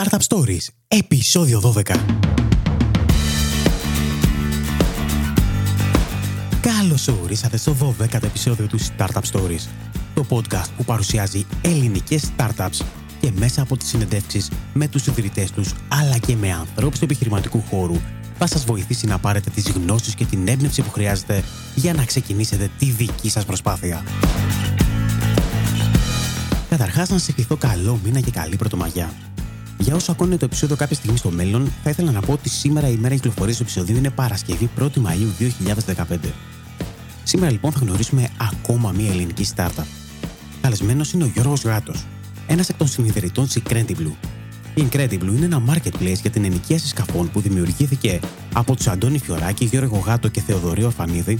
Startup Stories, επεισόδιο 12. Καλώς ορίσατε στο 12ο επεισόδιο του Startup Stories, το podcast που παρουσιάζει ελληνικές startups και μέσα από τις συνεντεύξεις με τους ιδρυτές τους, αλλά και με ανθρώπους του επιχειρηματικού χώρου, θα σας βοηθήσει να πάρετε τις γνώσεις και την έμπνευση που χρειάζεται για να ξεκινήσετε τη δική σας προσπάθεια. Καταρχάς, να σε ευχηθώ καλό μήνα και καλή πρωτομαγιά. Για όσο ακούνε το επεισόδιο κάποια στιγμή στο μέλλον, θα ήθελα να πω ότι σήμερα η μέρα κυκλοφορίας του επεισοδίου είναι Παρασκευή 1η Μαου 2015. Σήμερα λοιπόν θα γνωρίσουμε ακόμα μία ελληνική startup. Καλεσμένος είναι ο Γιώργος Γάτο, ένας εκ των συνειδητών της Incredible. Η Incredible είναι ένα marketplace για την ενοικίαση σκαφών που δημιουργήθηκε από τους Αντώνη Φιωράκη, Γιώργο Γάτο και Θεοδωρή Ορφανίδη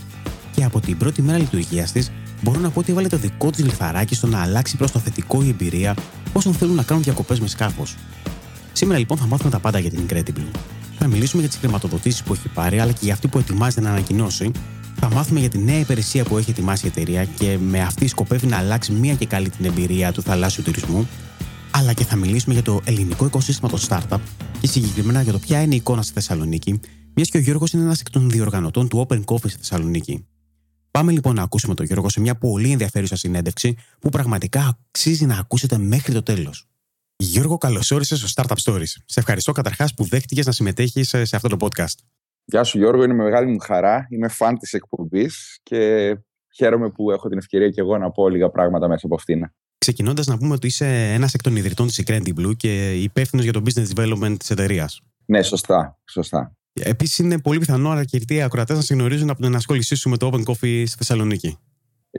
και από την πρώτη μέρα λειτουργίας της μπορώ να πω ότι έβαλε το δικό της λιθαράκι στο να αλλάξει προς το θετικό η εμπειρία όσων θέλουν να κάνουν διακοπές με σκάφος. Σήμερα λοιπόν θα μάθουμε τα πάντα για την Incredible. Θα μιλήσουμε για τις χρηματοδοτήσεις που έχει πάρει, αλλά και για αυτή που ετοιμάζεται να ανακοινώσει. Θα μάθουμε για τη νέα υπηρεσία που έχει ετοιμάσει η εταιρεία και με αυτή σκοπεύει να αλλάξει μία και καλή την εμπειρία του θαλάσσιου τουρισμού. Αλλά και θα μιλήσουμε για το ελληνικό οικοσύστημα των startup και συγκεκριμένα για το ποια είναι η εικόνα στη Θεσσαλονίκη, μιας και ο Γιώργος είναι ένας εκ των διοργανωτών του Open Coffee στη Θεσσαλονίκη. Πάμε λοιπόν να ακούσουμε τον Γιώργο σε μια πολύ ενδιαφέρουσα συνέντευξη που πραγματικά αξίζει να ακούσετε μέχρι το τέλος. Γιώργο, καλώς όρισες στο Startup Stories. Σε ευχαριστώ καταρχάς που δέχτηκες να συμμετέχεις σε αυτό το podcast. Γεια σου, Γιώργο. Είναι με μεγάλη μου χαρά. Είμαι φαν της εκπομπής και χαίρομαι που έχω την ευκαιρία και εγώ να πω λίγα πράγματα μέσα από αυτήν. Ξεκινώντας, να πούμε ότι είσαι ένας εκ των ιδρυτών της Blue και υπεύθυνος για το business development της εταιρείας. Ναι, σωστά. σωστά. Επίσης, είναι πολύ πιθανό αρκετοί ακροατές να σε γνωρίζουν από την ενασχόλησή σου με το Open Coffee στη Θεσσαλονίκη.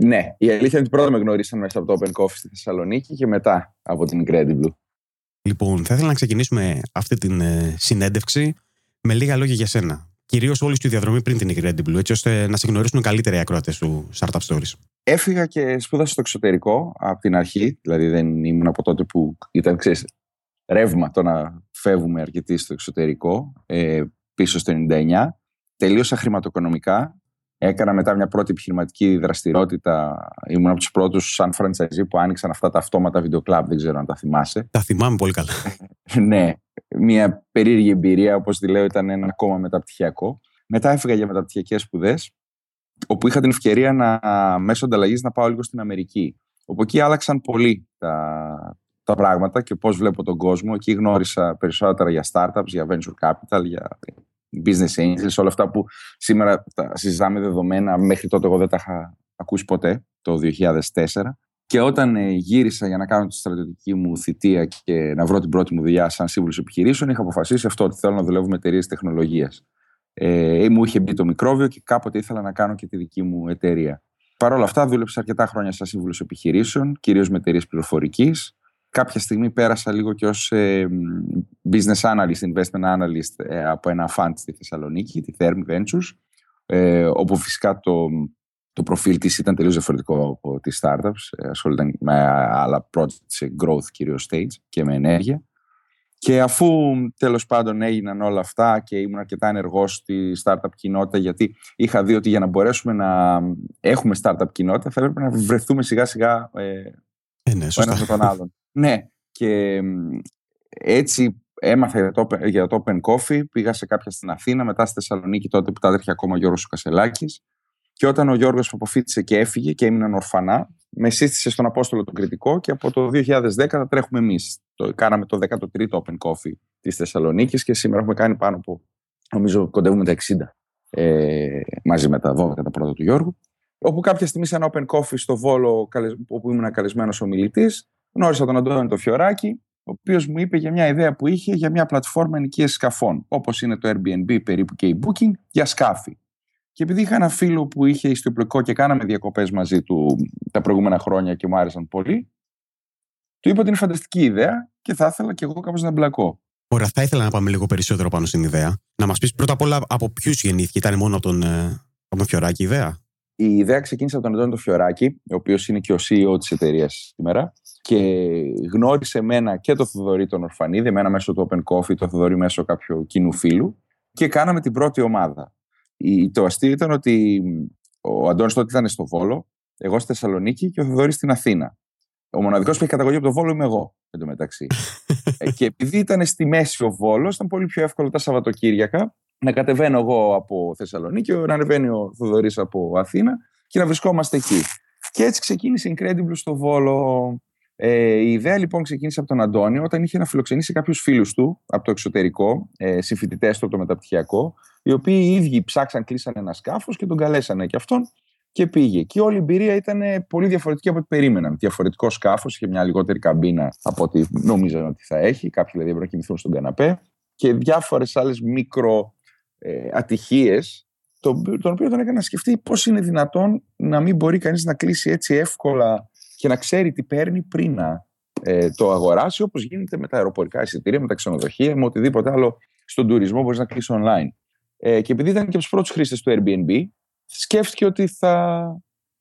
Ναι, η αλήθεια είναι ότι πρώτα με γνωρίσαν μέσα από το Open Coffee στη Θεσσαλονίκη και μετά από την Incredible. Λοιπόν, θα ήθελα να ξεκινήσουμε αυτή την ε, συνέντευξη με λίγα λόγια για σένα. Κυρίως όλη τη διαδρομή πριν την Incredible, έτσι ώστε να σε γνωρίσουν καλύτερα οι ακροατές του Startup Stories. Έφυγα και σπούδασα στο εξωτερικό από την αρχή. Δηλαδή, δεν ήμουν από τότε που ήταν, ξέρεις, ρεύμα το να φεύγουμε αρκετοί στο εξωτερικό. Ε, πίσω στο 99. Τελείωσα χρηματοοικονομικά. Έκανα μετά μια πρώτη επιχειρηματική δραστηριότητα. Ήμουν από τους πρώτους σαν franchisee που άνοιξαν αυτά τα αυτόματα βιντεοκλαμπ. Δεν ξέρω αν τα θυμάσαι. Τα θυμάμαι πολύ καλά. ναι. Μια περίεργη εμπειρία, όπως τη λέω, ήταν ένα ακόμα μεταπτυχιακό. Μετά έφυγα για μεταπτυχιακές σπουδές, όπου είχα την ευκαιρία να, μέσω ανταλλαγής να πάω λίγο στην Αμερική. Όπου εκεί άλλαξαν πολύ τα, τα πράγματα και πώς βλέπω τον κόσμο. Εκεί γνώρισα περισσότερα για startups, για venture capital, για business angels, όλα αυτά που σήμερα τα συζητάμε δεδομένα. Μέχρι τότε εγώ δεν τα είχα ακούσει ποτέ, το 2004. Και όταν ε, γύρισα για να κάνω τη στρατιωτική μου θητεία και να βρω την πρώτη μου δουλειά σαν σύμβουλος επιχειρήσεων, είχα αποφασίσει αυτό ότι θέλω να δουλεύω με εταιρείες τεχνολογίας. Ε, μου είχε μπει το μικρόβιο και κάποτε ήθελα να κάνω και τη δική μου εταιρεία. Παρ' όλα αυτά, δούλεψα αρκετά χρόνια σαν σύμβουλος επιχειρήσεων, κυρίως με εταιρείες πληροφορικής κάποια στιγμή πέρασα λίγο και ως ε, business analyst, investment analyst ε, από ένα fund στη Θεσσαλονίκη, τη Therm Ventures, ε, όπου φυσικά το, το προφίλ της ήταν τελείως διαφορετικό από τις startups. Ε, ασχολούνταν με άλλα projects σε growth κυρίως stage και με ενέργεια. Και αφού τέλος πάντων έγιναν όλα αυτά και ήμουν αρκετά ενεργός στη startup κοινότητα γιατί είχα δει ότι για να μπορέσουμε να έχουμε startup κοινότητα θα έπρεπε να βρεθούμε σιγά σιγά ε, ε, ναι, ο ένας με τον άλλον. Ναι, και έτσι έμαθα για το, για το Open Coffee, πήγα σε κάποια στην Αθήνα, μετά στη Θεσσαλονίκη τότε που τα αδέρφια ακόμα ο Γιώργος Κασελάκης και όταν ο Γιώργος αποφύτησε και έφυγε και έμειναν ορφανά, με σύστησε στον Απόστολο τον Κρητικό και από το 2010 θα τρέχουμε εμείς. Το, κάναμε το 13ο Open Coffee της Θεσσαλονίκης και σήμερα έχουμε κάνει πάνω από, νομίζω κοντεύουμε τα 60 ε, μαζί με τα 12 τα πρώτα του Γιώργου. Όπου κάποια στιγμή σε ένα Open Coffee στο Βόλο, όπου ήμουν καλεσμένος ομιλητής, γνώρισα τον Αντώνη το Φιωράκη, ο οποίος μου είπε για μια ιδέα που είχε για μια πλατφόρμα ενοικίαση σκαφών, όπως είναι το Airbnb περίπου και η Booking, για σκάφη. Και επειδή είχα ένα φίλο που είχε ιστιοπλοκό και κάναμε διακοπές μαζί του τα προηγούμενα χρόνια και μου άρεσαν πολύ, του είπα ότι είναι φανταστική ιδέα και θα ήθελα και εγώ κάπως να μπλακώ. Ωραία, θα ήθελα να πάμε λίγο περισσότερο πάνω στην ιδέα. Να μας πεις πρώτα απ' όλα από ποιους γεννήθηκε, ήταν μόνο από τον, ε, από τον Φιωράκη η ιδέα; Η ιδέα ξεκίνησε από τον Αντώνη το Φιωράκη, ο οποίος είναι και ο CEO της εταιρείας σήμερα. Και γνώρισε εμένα και το Θοδωρή τον Ορφανίδη, εμένα μέσω του Open Coffee, το Θοδωρή μέσω κάποιου κοινού φίλου. Και κάναμε την πρώτη ομάδα. Το αστείο ήταν ότι ο Αντώνης τότε ήταν στο Βόλο, εγώ στη Θεσσαλονίκη και ο Θοδωρή στην Αθήνα. Ο μοναδικός που έχει καταγωγή από το Βόλο είμαι εγώ, εντωμεταξύ. ε, και επειδή ήταν στη μέση ο Βόλος, ήταν πολύ πιο εύκολο τα Σαββατοκύριακα να κατεβαίνω εγώ από Θεσσαλονίκη, να ανεβαίνει ο Θοδωρής από Αθήνα και να βρισκόμαστε εκεί. Και έτσι ξεκίνησε Incredible στο Βόλο. Ε, η ιδέα λοιπόν ξεκίνησε από τον Αντώνιο όταν είχε να φιλοξενήσει κάποιους φίλους του από το εξωτερικό, ε, συμφοιτητές του από το μεταπτυχιακό, οι οποίοι οι ίδιοι ψάξαν, κλείσαν ένα σκάφος και τον καλέσανε και αυτόν και πήγε. Και όλη η εμπειρία ήταν πολύ διαφορετική από ό,τι περίμεναν. Διαφορετικό σκάφος, είχε μια λιγότερη καμπίνα από ό,τι νόμιζαν ότι θα έχει. Κάποιοι δηλαδή έπρεπε να κοιμηθούν στον καναπέ. Και διάφορες άλλες μικρο ε, ατυχίες, τον, τον οποίο τον έκανε να σκεφτεί πώς είναι δυνατόν να μην μπορεί κανείς να κλείσει έτσι εύκολα και να ξέρει τι παίρνει πριν να ε, το αγοράσει, όπως γίνεται με τα αεροπορικά εισιτήρια, με τα ξενοδοχεία, με οτιδήποτε άλλο στον τουρισμό μπορείς να κλείσει online. Ε, και επειδή ήταν και από τους πρώτους χρήστες του Airbnb, σκέφτηκε ότι θα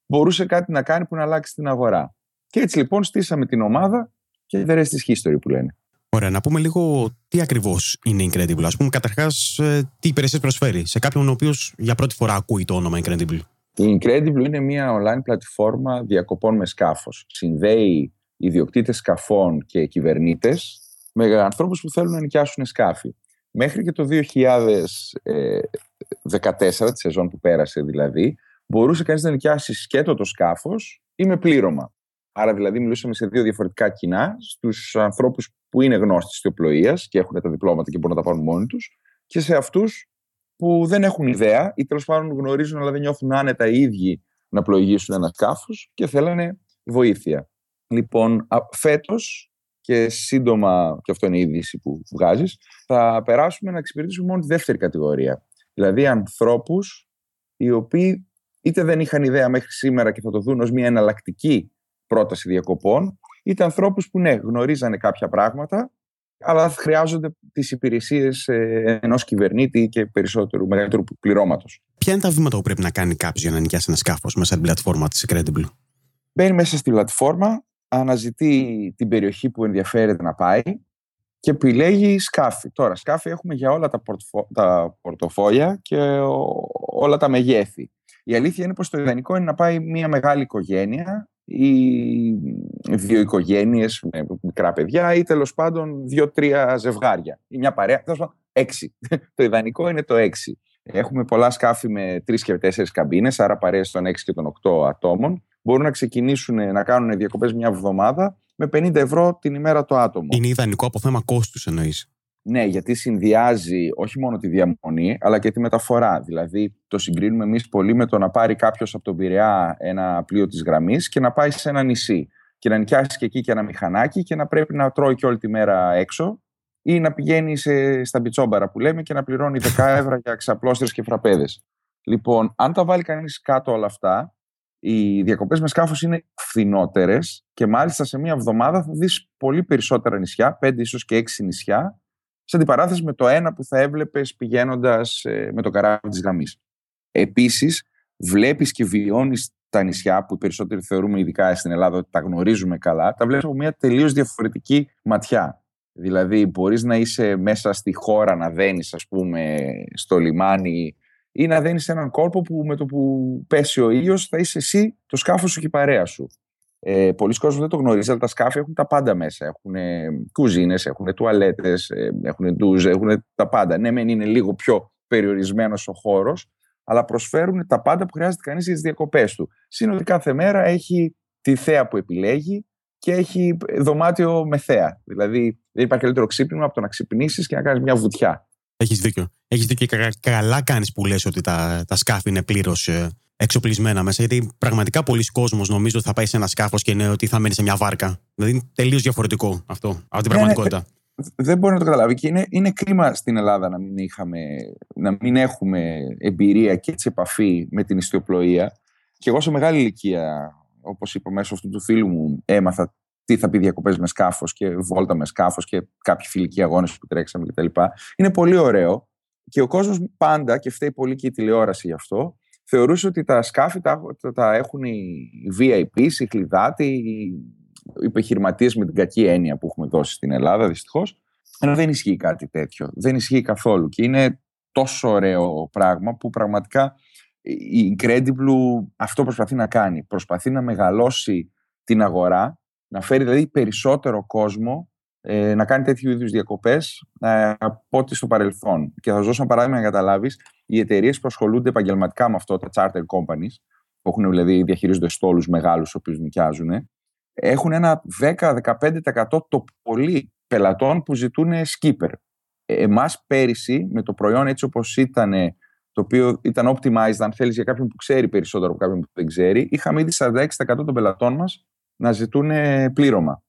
μπορούσε κάτι να κάνει που να αλλάξει την αγορά. Και έτσι λοιπόν στήσαμε την ομάδα και the rest is history που λένε. Ωραία, να πούμε λίγο τι ακριβώς είναι Incredible. Α πούμε, καταρχάς, ε, τι υπηρεσίες προσφέρει σε κάποιον ο οποίος για πρώτη φορά ακούει το όνομα Incredible. Η Incredible είναι μια online πλατφόρμα διακοπών με σκάφος. Συνδέει ιδιοκτήτες σκαφών και κυβερνήτες με ανθρώπους που θέλουν να νοικιάσουν σκάφη. Μέχρι και το 2014, τη σεζόν που πέρασε δηλαδή, μπορούσε κανείς να νοικιάσει σκέτο το σκάφος ή με πλήρωμα. Άρα δηλαδή μιλούσαμε σε δύο διαφορετικά κοινά, στους ανθρώπους που είναι γνώστοι τη οπλοεία και έχουν τα διπλώματα και μπορούν να τα πάρουν μόνοι τους, και σε αυτούς που δεν έχουν ιδέα ή τέλος πάντων γνωρίζουν αλλά δεν νιώθουν άνετα οι ίδιοι να πλοηγήσουν ένα σκάφος και θέλανε βοήθεια. Λοιπόν, φέτος και σύντομα, και αυτό είναι η είδηση που βγάζεις, θα περάσουμε να εξυπηρετήσουμε μόνο τη δεύτερη κατηγορία. Δηλαδή ανθρώπους οι οποίοι είτε δεν είχαν ιδέα μέχρι σήμερα και θα το δουν ως μια εναλλακτική πρόταση διακοπών, είτε ανθρώπους που ναι, γνωρίζανε κάποια πράγματα, αλλά χρειάζονται τις υπηρεσίες ε, ενός κυβερνήτη και περισσότερου μεγαλύτερου πληρώματος. Ποια είναι τα βήματα που πρέπει να κάνει κάποιος για να νοικιάσει ένα σκάφος μέσα στην πλατφόρμα της Credible. Μπαίνει μέσα στη πλατφόρμα, αναζητεί την περιοχή που ενδιαφέρεται να πάει και επιλέγει σκάφη. Τώρα, σκάφη έχουμε για όλα τα, πορτοφο... τα πορτοφόλια και όλα τα μεγέθη. Η αλήθεια είναι πως το ιδανικό είναι να πάει μια μεγάλη οικογένεια ή δύο οικογένειες με μικρά παιδιά ή τέλος πάντων δύο-τρία ζευγάρια ή μια παρέα. Τέλος πάντων, έξι. το ιδανικό είναι το έξι. Έχουμε πολλά σκάφη με τρεις και τέσσερις καμπίνες, άρα παρέες των έξι και των οκτώ ατόμων. Μπορούν να ξεκινήσουν να κάνουν διακοπές μια εβδομάδα με 50 ευρώ την ημέρα το άτομο. Είναι ιδανικό από θέμα κόστους, εννοείς. Ναι, γιατί συνδυάζει όχι μόνο τη διαμονή, αλλά και τη μεταφορά. Δηλαδή, το συγκρίνουμε εμείς πολύ με το να πάρει κάποιος από τον Πειραιά ένα πλοίο της γραμμής και να πάει σε ένα νησί. Και να νοικιάσει και εκεί και ένα μηχανάκι και να πρέπει να τρώει και όλη τη μέρα έξω ή να πηγαίνει σε, στα μπιτσόμπαρα που λέμε και να πληρώνει 10 ευρώ για ξαπλώστερε και φραπέδες. Λοιπόν, αν τα βάλει κανείς κάτω όλα αυτά, οι διακοπές με σκάφος είναι φθηνότερες και μάλιστα σε μία εβδομάδα θα δεις πολύ περισσότερα νησιά, 5 ίσως και 6 νησιά, σε αντιπαράθεση με το ένα που θα έβλεπες πηγαίνοντας ε, με το καράβι της γραμμής. Επίσης, βλέπεις και βιώνεις τα νησιά που οι περισσότεροι θεωρούμε, ειδικά στην Ελλάδα, ότι τα γνωρίζουμε καλά, τα βλέπεις από μια τελείως διαφορετική ματιά. Δηλαδή, μπορείς να είσαι μέσα στη χώρα να δένεις, ας πούμε, στο λιμάνι ή να δένεις έναν κόρπο που με το που πέσει ο ήλιος θα είσαι εσύ, το σκάφος σου και η παρέα σου. Ε, πολλοί κόσμοι δεν το γνωρίζουν, αλλά τα σκάφη έχουν τα πάντα μέσα. Έχουν κουζίνες, έχουν τουαλέτες, έχουν ντουζ, έχουν τα πάντα. Ναι, μεν είναι λίγο πιο περιορισμένος ο χώρος, αλλά προσφέρουν τα πάντα που χρειάζεται κανείς για τις διακοπές του. Συνολικά κάθε μέρα έχει τη θέα που επιλέγει και έχει δωμάτιο με θέα. Δηλαδή δεν υπάρχει καλύτερο ξύπνημα από το να ξυπνήσεις και να κάνεις μια βουτιά. Έχεις δίκιο. Έχεις δίκιο και καλά κάνεις που λες ότι τα, τα σκάφη είναι πλήρως ε, εξοπλισμένα μέσα. Γιατί πραγματικά πολλοί κόσμος νομίζω ότι θα πάει σε ένα σκάφος και είναι ότι θα μένει σε μια βάρκα. Δηλαδή είναι τελείως διαφορετικό αυτό από την ναι, ναι πραγματικότητα. δεν μπορεί να το καταλάβει. Και είναι, είναι κρίμα στην Ελλάδα να μην, είχαμε, να μην έχουμε εμπειρία και έτσι επαφή με την ιστιοπλοεία. Και εγώ σε μεγάλη ηλικία, όπως είπα μέσω αυτού του φίλου μου, έμαθα τι θα πει διακοπές με σκάφος και βόλτα με σκάφος και κάποιοι φιλικοί αγώνες που τρέξαμε κτλ. Είναι πολύ ωραίο. Και ο κόσμος πάντα, και φταίει πολύ και η τηλεόραση γι' αυτό, θεωρούσε ότι τα σκάφη τα, τα έχουν οι VIP, οι κλειδάτοι, οι επιχειρηματίες με την κακή έννοια που έχουμε δώσει στην Ελλάδα, δυστυχώς. Αλλά δεν ισχύει κάτι τέτοιο. Δεν ισχύει καθόλου. Και είναι τόσο ωραίο πράγμα που πραγματικά η Incredible αυτό προσπαθεί να κάνει. Προσπαθεί να μεγαλώσει την αγορά Να φέρει δηλαδή περισσότερο κόσμο ε, να κάνει τέτοιου είδους διακοπές ε, από ό,τι στο παρελθόν. Και θα σα δώσω ένα παράδειγμα να καταλάβεις. Οι εταιρείες που ασχολούνται επαγγελματικά με αυτό, τα charter companies, που έχουν δηλαδή διαχειρίζονται στόλους μεγάλους, οποίους νοικιάζουν, έχουν ένα 10-15% το πολύ πελατών που ζητούν skipper. Εμάς πέρυσι, με το προϊόν έτσι όπως ήταν, το οποίο ήταν optimized, αν θέλεις, για κάποιον που ξέρει περισσότερο από κάποιον που δεν ξέρει, είχαμε ήδη 46% των πελατών μας να ζητούν πλήρωμα.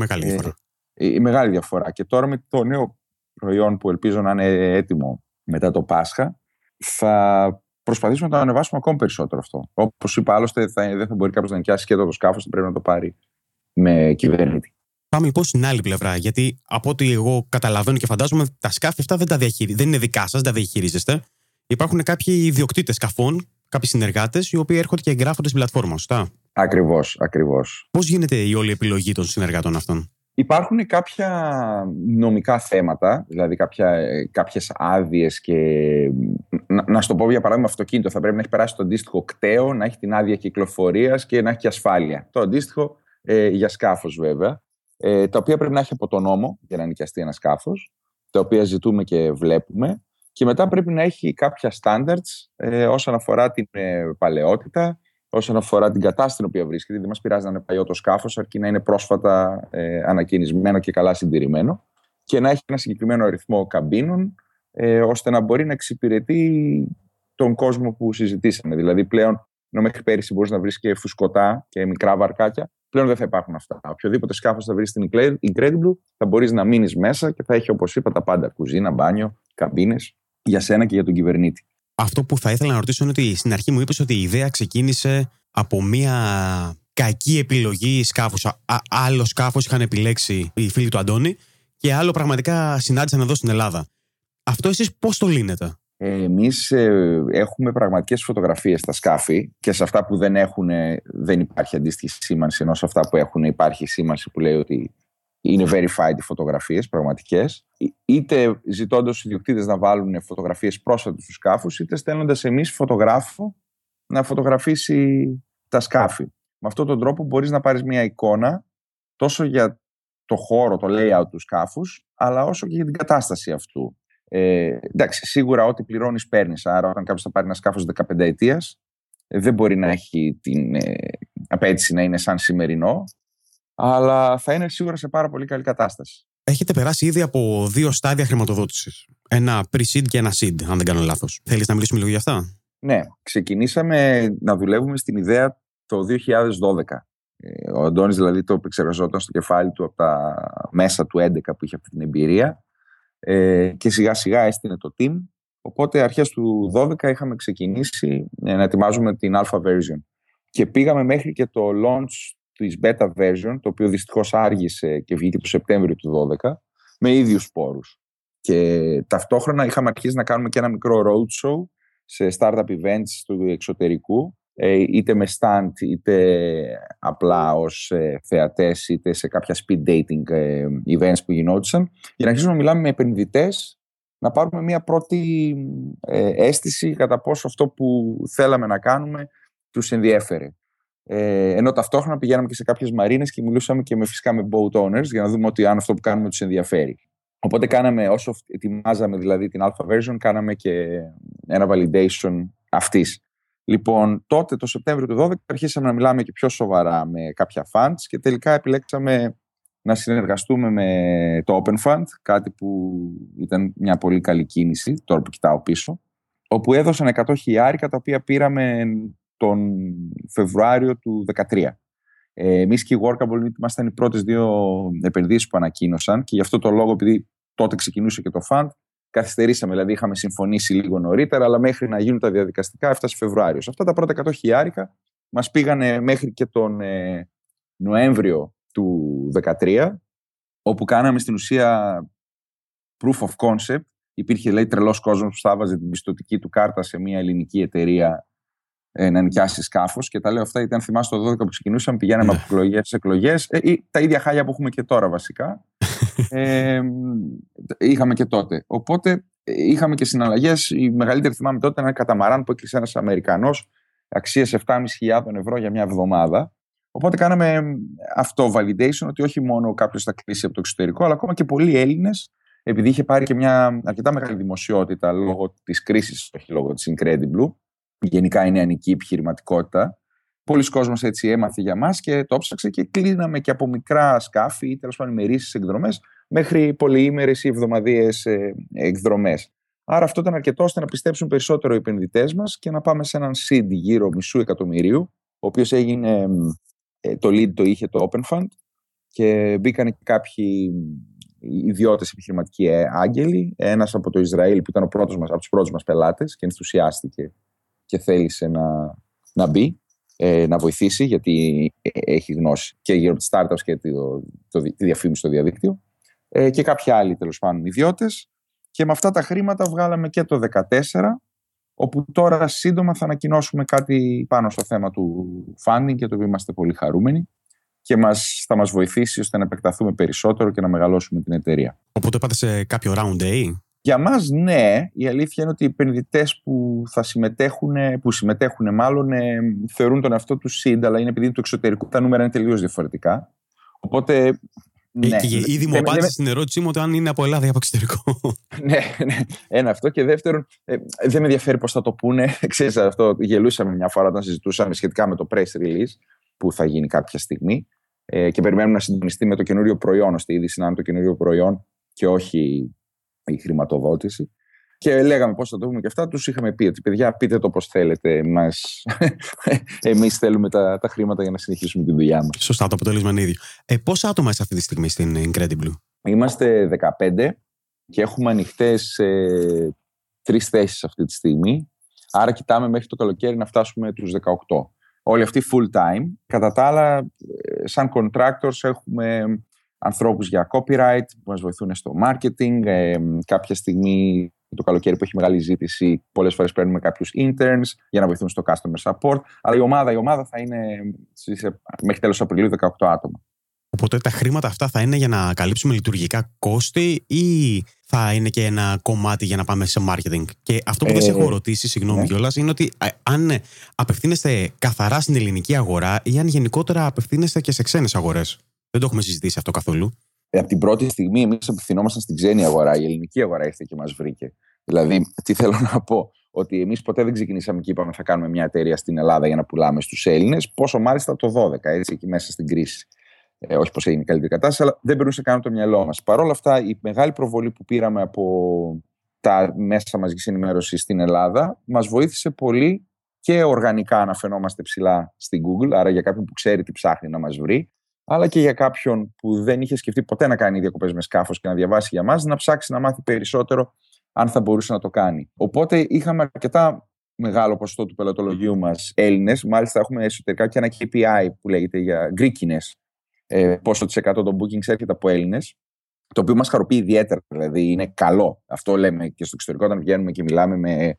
Μεγάλη διαφορά. Ε, η μεγάλη διαφορά. Και τώρα με το νέο προϊόν που ελπίζω να είναι έτοιμο μετά το Πάσχα, θα προσπαθήσουμε να το ανεβάσουμε ακόμη περισσότερο αυτό. Όπως είπα, άλλωστε θα, δεν θα μπορεί κάποιος να νοικιάσει και το σκάφος, θα πρέπει να το πάρει με κυβερνήτη. Πάμε λοιπόν στην άλλη πλευρά. Γιατί από ό,τι εγώ καταλαβαίνω και φαντάζομαι, τα σκάφη αυτά δεν, τα δεν είναι δικά σας, δεν τα διαχειρίζεστε. Υπάρχουν κάποιοι ιδιοκτήτες σκαφών, κάποιοι συνεργάτες, οι οποίοι έρχονται και εγγράφονται στην πλατφόρμα, σωστά; Ακριβώς, ακριβώς. Πώς γίνεται η όλη επιλογή των συνεργάτων αυτών; Υπάρχουν κάποια νομικά θέματα, δηλαδή κάποια, κάποιες άδειες και να, να σου το πω για παράδειγμα αυτοκίνητο θα πρέπει να έχει περάσει το αντίστοιχο κταίο, να έχει την άδεια κυκλοφορίας και να έχει και ασφάλεια. Το αντίστοιχο ε, για σκάφος βέβαια, ε, τα οποία πρέπει να έχει από τον νόμο για να νοικιαστεί ένα σκάφος, τα οποία ζητούμε και βλέπουμε και μετά πρέπει να έχει κάποια standards ε, όσον αφορά την ε, παλαιότητα, όσον αφορά την κατάσταση στην οποία βρίσκεται. Δεν μας πειράζει να είναι παλιό το σκάφος, αρκεί να είναι πρόσφατα ε, ανακαινισμένο και καλά συντηρημένο και να έχει ένα συγκεκριμένο αριθμό καμπίνων, ε, ώστε να μπορεί να εξυπηρετεί τον κόσμο που συζητήσαμε. Δηλαδή, πλέον, ενώ μέχρι πέρυσι μπορείς να βρεις και φουσκωτά και μικρά βαρκάκια, πλέον δεν θα υπάρχουν αυτά. Οποιοδήποτε σκάφος θα βρεις στην Incredible, θα μπορείς να μείνεις μέσα και θα έχει, όπως είπα, τα πάντα. Κουζίνα, μπάνιο, καμπίνες για σένα και για τον κυβερνήτη. Αυτό που θα ήθελα να ρωτήσω είναι ότι στην αρχή μου είπες ότι η ιδέα ξεκίνησε από μια κακή επιλογή σκάφους. Άλλο σκάφος είχαν επιλέξει οι φίλοι του Αντώνη και άλλο πραγματικά συνάντησαν εδώ στην Ελλάδα. Αυτό εσείς πώς το λύνετε; Εμείς ε, έχουμε πραγματικές φωτογραφίες στα σκάφη και σε αυτά που δεν έχουν δεν υπάρχει αντίστοιχη σήμανση, ενώ σε αυτά που έχουν υπάρχει σήμανση που λέει ότι είναι verified οι φωτογραφίες πραγματικές, είτε ζητώντας οι ιδιοκτήτες να βάλουν φωτογραφίες πρόσφατες στους σκάφους, είτε στέλνοντας εμείς φωτογράφο να φωτογραφίσει τα σκάφη. Με αυτόν τον τρόπο μπορείς να πάρεις μια εικόνα τόσο για το χώρο, το layout του σκάφους, αλλά όσο και για την κατάσταση αυτού. Ε, εντάξει, σίγουρα ό,τι πληρώνεις παίρνεις, άρα όταν κάποιος θα πάρει ένα σκάφος 15 ετίας, δεν μπορεί να έχει την ε, απέτηση να είναι σαν σημερινό αλλά θα είναι σίγουρα σε πάρα πολύ καλή κατάσταση. Έχετε περάσει ήδη από δύο στάδια χρηματοδότησης. Ένα pre-seed και ένα seed, αν δεν κάνω λάθος. Θέλεις να μιλήσουμε λίγο για αυτά; Ναι, ξεκινήσαμε να δουλεύουμε στην ιδέα το 2012. Ε, ο Αντώνης δηλαδή το επεξεργαζόταν στο κεφάλι του από τα μέσα του 2011 που είχε αυτή την εμπειρία ε, και σιγά σιγά έστεινε το team. Οπότε αρχές του 2012 είχαμε ξεκινήσει ε, να ετοιμάζουμε την alpha version. Και πήγαμε μέχρι και το launch της beta version, το οποίο δυστυχώς άργησε και βγήκε το Σεπτέμβριο του 2012, με ίδιους πόρους. Και ταυτόχρονα είχαμε αρχίσει να κάνουμε και ένα μικρό roadshow σε startup events του εξωτερικού, ε, είτε με stand, είτε απλά ως ε, θεατές, είτε σε κάποια speed dating ε, events που γινόντουσαν, για να αρχίσουμε να μιλάμε με επενδυτές, να πάρουμε μια πρώτη αίσθηση κατά πόσο αυτό που θέλαμε να κάνουμε τους ενδιέφερε. Ε, ενώ ταυτόχρονα πηγαίναμε και σε κάποιες μαρίνες και μιλούσαμε και με φυσικά με boat owners για να δούμε ότι αν αυτό που κάνουμε τους ενδιαφέρει. Οπότε κάναμε, όσο ετοιμάζαμε δηλαδή την alpha version, κάναμε και ένα validation αυτής. Λοιπόν, τότε το Σεπτέμβριο του 2012 αρχίσαμε να μιλάμε και πιο σοβαρά με κάποια funds και τελικά επιλέξαμε να συνεργαστούμε με το Open Fund, κάτι που ήταν μια πολύ καλή κίνηση, τώρα που κοιτάω πίσω, όπου έδωσαν 100 χιλιάρικα τα οποία πήραμε τον Φεβρουάριο του 2013. Ε, Εμείς και η Workable ήμασταν οι πρώτες δύο επενδύσεις που ανακοίνωσαν και γι' αυτό το λόγο, επειδή τότε ξεκινούσε και το fund, καθυστερήσαμε. Δηλαδή, είχαμε συμφωνήσει λίγο νωρίτερα, αλλά μέχρι να γίνουν τα διαδικαστικά έφτασε Φεβρουάριος. Αυτά τα πρώτα 100 χιλιάρικα μας πήγανε μέχρι και τον ε, Νοέμβριο του 2013, όπου κάναμε στην ουσία proof of concept. Υπήρχε λέει τρελός κόσμος που θα την πιστοτική του κάρτα σε μια ελληνική εταιρεία ε, να νοικιάσει σκάφος. Και τα λέω αυτά γιατί, αν θυμάστε το 12 που ξεκινούσαμε, πηγαίναμε ναι. από εκλογές σε εκλογές. Ε, τα ίδια χάλια που έχουμε και τώρα βασικά. ε, είχαμε και τότε. Οπότε ε, είχαμε και συναλλαγές. Η μεγαλύτερη θυμάμαι τότε ήταν ένα καταμαράν που έκλεισε ένας Αμερικανός αξίας 7.500 ευρώ για μια εβδομάδα. Οπότε κάναμε αυτό validation ότι όχι μόνο κάποιος θα κλείσει από το εξωτερικό, αλλά ακόμα και πολλοί Έλληνες, επειδή είχε πάρει και μια αρκετά μεγάλη δημοσιότητα λόγω της κρίσης, όχι λόγω της Incredible, γενικά η νεανική επιχειρηματικότητα. Πολλοί κόσμοι έτσι έμαθε για μας και το ψάξε και κλείναμε και από μικρά σκάφη ή τέλος πάντων ημερήσει εκδρομές μέχρι πολυήμερες ή εβδομαδίε ε, εκδρομές. Άρα αυτό ήταν αρκετό ώστε να πιστέψουν περισσότερο οι επενδυτές μας και να πάμε σε έναν seed γύρω μισού εκατομμυρίου, ο οποίος έγινε, ε, το lead το είχε το Open Fund και μπήκαν και κάποιοι ιδιώτες επιχειρηματικοί ε, άγγελοι. Ένας από το Ισραήλ που ήταν ο πρώτος μας, από τους πρώτους μας πελάτες και ενθουσιάστηκε και θέλησε να, να μπει, ε, να βοηθήσει, γιατί έχει γνώση και γύρω από τις startups και το, το, τη διαφήμιση στο διαδίκτυο. Ε, και κάποιοι άλλοι τέλος πάντων ιδιώτες. Και με αυτά τα χρήματα βγάλαμε και το 2014, όπου τώρα σύντομα θα ανακοινώσουμε κάτι πάνω στο θέμα του funding και το οποίο είμαστε πολύ χαρούμενοι και μας, θα μας βοηθήσει ώστε να επεκταθούμε περισσότερο και να μεγαλώσουμε την εταιρεία. Οπότε πάτε σε κάποιο round A? Για μας ναι, η αλήθεια είναι ότι οι επενδυτές που θα συμμετέχουν, που συμμετέχουν μάλλον ε, θεωρούν τον εαυτό τους seed, αλλά είναι επειδή του εξωτερικού τα νούμερα είναι τελείως διαφορετικά. Οπότε ναι. Και ήδη μου απάντησε στην ερώτησή μου ότι αν είναι από Ελλάδα ή από εξωτερικό. ναι, ναι, ένα αυτό. Και δεύτερον, ε, δεν με ενδιαφέρει πώς θα το πούνε. Ξέρεις, αυτό γελούσαμε μια φορά όταν συζητούσαμε σχετικά με το press release που θα γίνει κάποια στιγμή. Ε, και περιμένουμε να συντονιστεί με το καινούριο προϊόν, ώστε ήδη είναι το καινούριο προϊόν και όχι η χρηματοδότηση. Και λέγαμε πώς θα το πούμε και αυτά. Τους είχαμε πει ότι παιδιά, πείτε το πώς θέλετε. Εμείς θέλουμε τα, τα χρήματα για να συνεχίσουμε τη δουλειά μας. Σωστά, το αποτέλεσμα είναι ίδιο. Ε, πόσα άτομα είσαι αυτή τη στιγμή στην Incredible? Είμαστε 15 και έχουμε ανοιχτές ε, τρεις θέσεις αυτή τη στιγμή. Άρα κοιτάμε μέχρι το καλοκαίρι να φτάσουμε τους 18. Όλοι αυτοί full time. Κατά τα άλλα, ε, σαν contractors έχουμε ανθρώπους για copyright που μας βοηθούν στο marketing. Ε, κάποια στιγμή το καλοκαίρι που έχει μεγάλη ζήτηση, πολλές φορές παίρνουμε κάποιους interns για να βοηθούν στο customer support. Αλλά η ομάδα, η ομάδα θα είναι μέχρι τέλος Απριλίου 18 άτομα. Οπότε τα χρήματα αυτά θα είναι για να καλύψουμε λειτουργικά κόστη ή θα είναι και ένα κομμάτι για να πάμε σε marketing; Και αυτό που δεν σε έχω ρωτήσει, συγγνώμη ναι. κιόλας, είναι ότι αν απευθύνεστε καθαρά στην ελληνική αγορά ή αν γενικότερα απευθύνεστε και σε ξένες αγορές; Δεν το έχουμε συζητήσει αυτό καθόλου. Ε, από την πρώτη στιγμή εμείς απευθυνόμασταν στην ξένη αγορά. Η ελληνική αγορά ήρθε και μας βρήκε. Δηλαδή, τι θέλω να πω, ότι εμείς ποτέ δεν ξεκινήσαμε και είπαμε θα κάνουμε μια εταιρεία στην Ελλάδα για να πουλάμε στους Έλληνες. Πόσο μάλιστα το 12, έτσι, εκεί μέσα στην κρίση. Ε, όχι πως έγινε η καλύτερη κατάσταση, αλλά δεν περνούσε καν το μυαλό μας. Παρ' όλα αυτά, η μεγάλη προβολή που πήραμε από τα μέσα μαζικής ενημέρωσης στην Ελλάδα μας βοήθησε πολύ και οργανικά να φαινόμαστε ψηλά στην Google. Άρα, για κάποιον που ξέρει τι ψάχνει να μας βρει, αλλά και για κάποιον που δεν είχε σκεφτεί ποτέ να κάνει διακοπές με σκάφος και να διαβάσει για μας, να ψάξει να μάθει περισσότερο αν θα μπορούσε να το κάνει. Οπότε είχαμε αρκετά μεγάλο ποσοστό του πελατολογίου μας Έλληνες. Μάλιστα, έχουμε εσωτερικά και ένα KPI που λέγεται για Greekiness. Ε, πόσο τη εκατό των bookings έρχεται από Έλληνες. Το οποίο μας χαροποιεί ιδιαίτερα. Δηλαδή, είναι καλό. Αυτό λέμε και στο εξωτερικό όταν βγαίνουμε και μιλάμε με ε,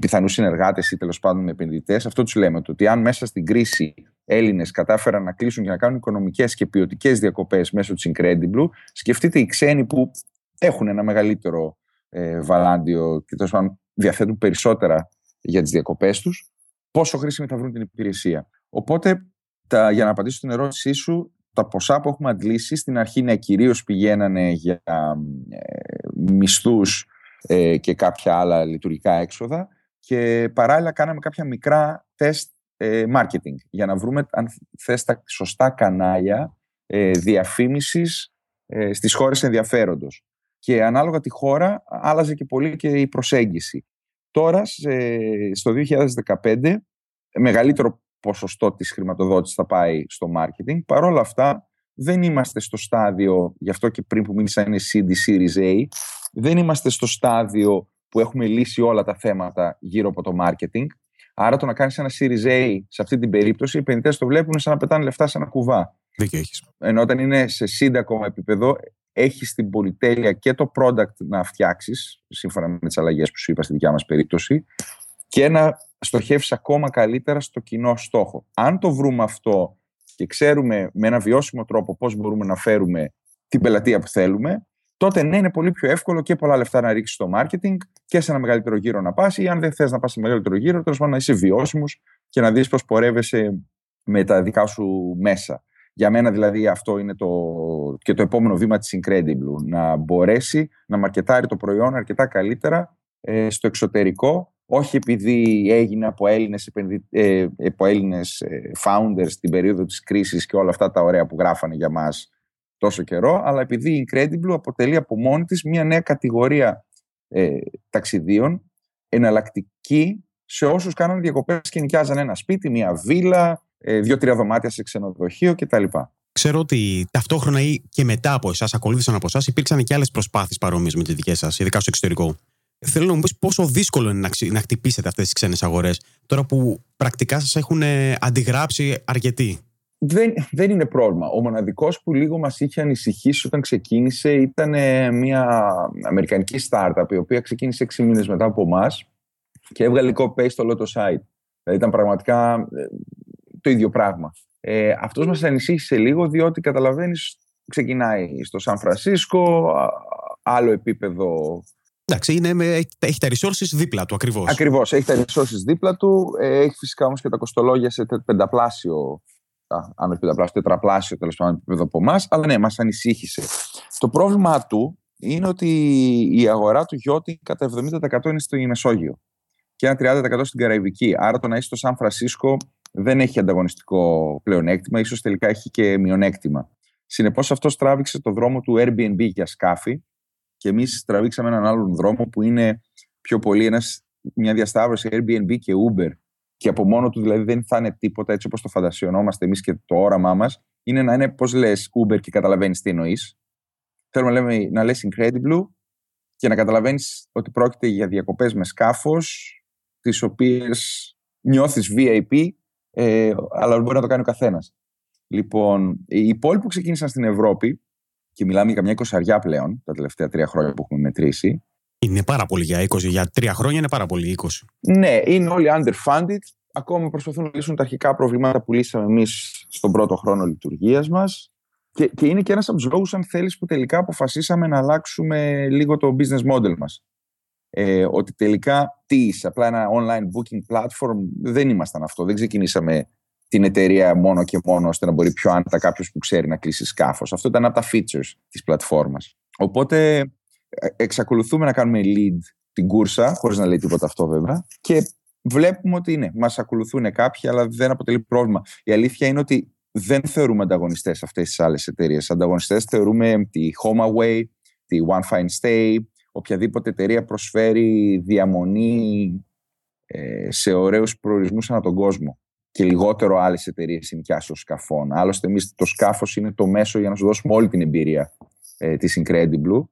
πιθανούς συνεργάτες ή τέλος πάντων με επενδυτές. Αυτό τους λέμε. Το ότι αν μέσα στην κρίση Έλληνες κατάφεραν να κλείσουν και να κάνουν οικονομικές και ποιοτικές διακοπές μέσω της Incredible, σκεφτείτε οι ξένοι που έχουν ένα μεγαλύτερο ε, βαλάντιο και τέλος πάντων διαθέτουν περισσότερα για τις διακοπές τους, πόσο χρήσιμη θα βρουν την υπηρεσία. Οπότε, τα, για να απαντήσω στην ερώτησή σου, τα ποσά που έχουμε αντλήσει στην αρχή ναι, κυρίως πηγαίνανε για ε, μισθούς ε, και κάποια άλλα λειτουργικά έξοδα και παράλληλα κάναμε κάποια μικρά τεστ ε, marketing για να βρούμε αν θες τα σωστά κανάλια ε, διαφήμισης ε, στις χώρες ενδιαφέροντος. Και ανάλογα τη χώρα άλλαζε και πολύ και η προσέγγιση. Τώρα, στο 2015, μεγαλύτερο ποσοστό της χρηματοδότησης θα πάει στο marketing. Παρ' όλα αυτά, δεν είμαστε στο στάδιο, γι' αυτό και πριν που μίλησα είναι CD Series A, δεν είμαστε στο στάδιο που έχουμε λύσει όλα τα θέματα γύρω από το marketing. Άρα το να κάνεις ένα Series A σε αυτή την περίπτωση, οι επενδυτές το βλέπουν σαν να πετάνε λεφτά σε ένα κουβά. Δίκιο έχεις. Ενώ όταν είναι σε seed ακόμα επίπεδο, έχεις την πολυτέλεια και το product να φτιάξεις, σύμφωνα με τις αλλαγές που σου είπα στη δικιά μας περίπτωση, και να στοχεύσεις ακόμα καλύτερα στο κοινό στόχο. Αν το βρούμε αυτό και ξέρουμε με ένα βιώσιμο τρόπο πώς μπορούμε να φέρουμε την πελατεία που θέλουμε, τότε ναι, είναι πολύ πιο εύκολο και πολλά λεφτά να ρίξεις στο marketing και σε ένα μεγαλύτερο γύρο να πας, ή αν δεν θες να πας σε μεγαλύτερο γύρο, τέλος πάντων να είσαι βιώσιμος και να δεις πώς πορεύεσαι με τα δικά σου μέσα. Για μένα δηλαδή αυτό είναι το, και το επόμενο βήμα της Incredible, να μπορέσει να μαρκετάρει το προϊόν αρκετά καλύτερα ε, στο εξωτερικό, όχι επειδή έγινε από Έλληνες, επενδυ... ε, από Έλληνες ε, founders την περίοδο της κρίσης και όλα αυτά τα ωραία που γράφανε για μας τόσο καιρό, αλλά επειδή η Incredible αποτελεί από μόνη της μια νέα κατηγορία ε, ταξιδίων, εναλλακτική σε όσους κάνουν διακοπές και νοικιάζαν ένα σπίτι, μια βίλα, ε, δύο-τρία δωμάτια σε ξενοδοχείο κτλ. Ξέρω ότι ταυτόχρονα ή και μετά από εσάς, ακολούθησαν από εσάς, υπήρξαν και άλλες προσπάθειες παρόμοιες με τι δικέ σας, ειδικά στο εξωτερικό. Θέλω να μου πεις πόσο δύσκολο είναι να, να χτυπήσετε αυτές τις ξένες αγορές, τώρα που πρακτικά σας έχουν αντιγράψει αρκετοί. Δεν, δεν είναι πρόβλημα. Ο μοναδικός που λίγο μας είχε ανησυχήσει όταν ξεκίνησε ήταν μια αμερικανική startup η οποία ξεκίνησε 6 μήνες μετά από εμά και έβγαλε copy στο Lotto site. Δηλαδή ήταν πραγματικά ε, το ίδιο πράγμα. Ε, αυτός μας ανησύχησε λίγο διότι καταλαβαίνεις ξεκινάει στο Σαν Φρανσίσκο, άλλο επίπεδο Εντάξει, είναι με, έχει τα resources δίπλα του ακριβώς. Ακριβώς. Έχει τα resources δίπλα του. Ε, έχει φυσικά όμως και τα κοστολόγια σε πενταπλάσιο, αν όχι πενταπλάσιο, τετραπλάσιο τέλος πάντων επίπεδο από εμάς. Αλλά ναι, μας ανησύχησε. Το πρόβλημά του είναι ότι η αγορά του γιώτη κατά 70% είναι στο Μεσόγειο και ένα 30% στην Καραϊβική. Άρα το να είσαι στο Σαν Φρανσίσκο δεν έχει ανταγωνιστικό πλεονέκτημα, ίσως τελικά έχει και μειονέκτημα. Συνεπώς, αυτό τράβηξε το δρόμο του Airbnb για σκάφη και εμείς τραβήξαμε έναν άλλον δρόμο που είναι πιο πολύ ένας, μια διασταύρωση Airbnb και Uber. Και από μόνο του δηλαδή δεν θα είναι τίποτα έτσι όπως το φαντασιωνόμαστε εμείς και το όραμά μας. Είναι να είναι, πώς λες, Uber και καταλαβαίνεις τι εννοείς. Θέλουμε να, λέμε, να λες Incredible και να καταλαβαίνεις ότι πρόκειται για διακοπές με σκάφος, τις οποίες νιώθεις VIP ε, αλλά μπορεί να το κάνει ο καθένας. Λοιπόν, οι υπόλοιποι που ξεκίνησαν στην Ευρώπη, και μιλάμε για μια εικοσαριά πλέον τα τελευταία τρία χρόνια που έχουμε μετρήσει. Είναι πάρα πολύ για 20, για τρία χρόνια είναι πάρα πολύ 20. Ναι, είναι όλοι underfunded. Ακόμα προσπαθούν να λύσουν τα αρχικά προβλήματα που λύσαμε εμείς στον πρώτο χρόνο λειτουργίας μας. Και, και είναι και ένας από τους λόγους, αν θέλεις, που τελικά αποφασίσαμε να αλλάξουμε λίγο το business model μας ε, ότι τελικά τι είσαι, απλά ένα online booking platform, δεν ήμασταν αυτό. Δεν ξεκινήσαμε την εταιρεία μόνο και μόνο ώστε να μπορεί πιο άνετα κάποιος που ξέρει να κλείσει σκάφος. Αυτό ήταν από τα features της πλατφόρμας. Οπότε ε, εξακολουθούμε να κάνουμε lead την κούρσα, χωρίς να λέει τίποτα αυτό βέβαια. Και βλέπουμε ότι είναι. Μας ακολουθούν κάποιοι, αλλά δεν αποτελεί πρόβλημα. Η αλήθεια είναι ότι δεν θεωρούμε ανταγωνιστές αυτές τις άλλες εταιρείες. Ανταγωνιστές θεωρούμε τη HomeAway, τη One Fine Stay, οποιαδήποτε εταιρεία προσφέρει διαμονή ε, σε ωραίους προορισμούς ανά τον κόσμο και λιγότερο άλλες εταιρείες ενοικιάσεων σκαφών. Άλλωστε εμείς το σκάφος είναι το μέσο για να σου δώσουμε όλη την εμπειρία ε, της Incredible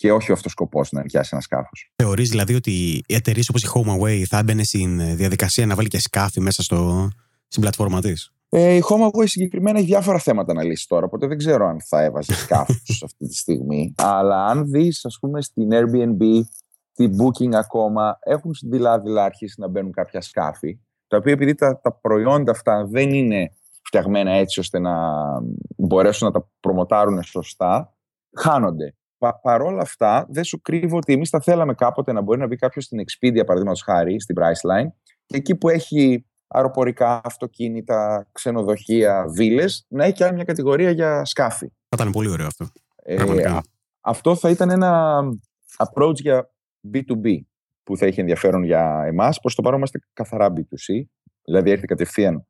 και όχι ο αυτός σκοπός να νοικιάσει ένα σκάφος. Θεωρείς δηλαδή ότι οι εταιρείες όπως η HomeAway θα έμπαινε στην διαδικασία να βάλει και σκάφη μέσα στο, στην πλατφόρμα της; Ε, η HomeAway συγκεκριμένα έχει διάφορα θέματα να λύσει τώρα, οπότε δεν ξέρω αν θα έβαζε σκάφου αυτή τη στιγμή. Αλλά αν δεις, ας πούμε, στην Airbnb, την Booking ακόμα, έχουν δειλά-δειλά αρχίσει να μπαίνουν κάποια σκάφη, τα οποία επειδή τα, τα προϊόντα αυτά δεν είναι φτιαγμένα έτσι ώστε να μπορέσουν να τα προμοτάρουν σωστά, χάνονται. Πα, παρόλα αυτά, δεν σου κρύβω ότι εμείς θα θέλαμε κάποτε να μπορεί να μπει κάποιος στην Expedia, παραδείγματος χάρη, στην Priceline, και εκεί που έχει αεροπορικά, αυτοκίνητα, ξενοδοχεία, βίλες, να έχει και άλλη μια κατηγορία για σκάφη. Θα ήταν πολύ ωραίο αυτό. Ε, αυτό θα ήταν ένα approach για B2B που θα είχε ενδιαφέρον για εμάς. Προς το παρόν είμαστε καθαρά B2C. Δηλαδή, έρχεται κατευθείαν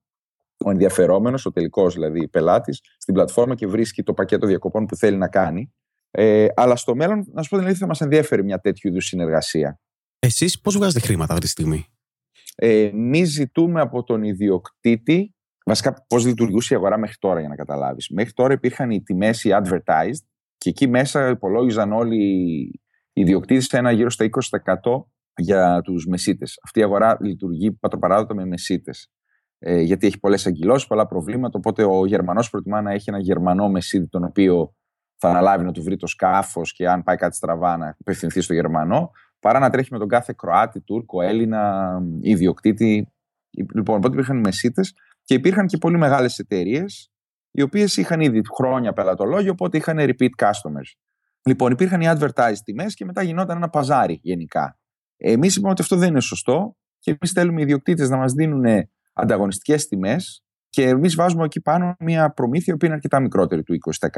ο ενδιαφερόμενος, ο τελικός δηλαδή πελάτης, στην πλατφόρμα και βρίσκει το πακέτο διακοπών που θέλει να κάνει. Ε, αλλά στο μέλλον, να σου πω την αλήθεια, θα μας ενδιαφέρει μια τέτοιου είδους συνεργασία. Εσείς πώς βγάζετε χρήματα αυτή τη στιγμή, Εμεί ζητούμε από τον ιδιοκτήτη, βασικά πώς λειτουργούσε η αγορά μέχρι τώρα για να καταλάβεις. Μέχρι τώρα υπήρχαν οι τιμές οι advertised και εκεί μέσα υπολόγιζαν όλοι οι ιδιοκτήτες ένα γύρω στα 20% για τους μεσίτες. Αυτή η αγορά λειτουργεί πατροπαράδοτα με μεσίτες. Ε, γιατί έχει πολλές αγκυλώσει, πολλά προβλήματα. Οπότε ο Γερμανός προτιμά να έχει ένα Γερμανό μεσίτη, τον οποίο θα αναλάβει να του βρει το σκάφος και αν πάει κάτι στραβά να απευθυνθεί στο Γερμανό παρά να τρέχει με τον κάθε Κροάτι, Τούρκο, Έλληνα, ιδιοκτήτη. Λοιπόν, οπότε υπήρχαν οι μεσίτες και υπήρχαν και πολύ μεγάλες εταιρείες, οι οποίες είχαν ήδη χρόνια πελατολόγιο, οπότε είχαν repeat customers. Λοιπόν, υπήρχαν οι advertised τιμές και μετά γινόταν ένα παζάρι γενικά. Εμείς είπαμε ότι αυτό δεν είναι σωστό και εμείς θέλουμε οι ιδιοκτήτες να μας δίνουν ανταγωνιστικές τιμές Και εμείς βάζουμε εκεί πάνω μια προμήθεια που είναι αρκετά μικρότερη του 20%.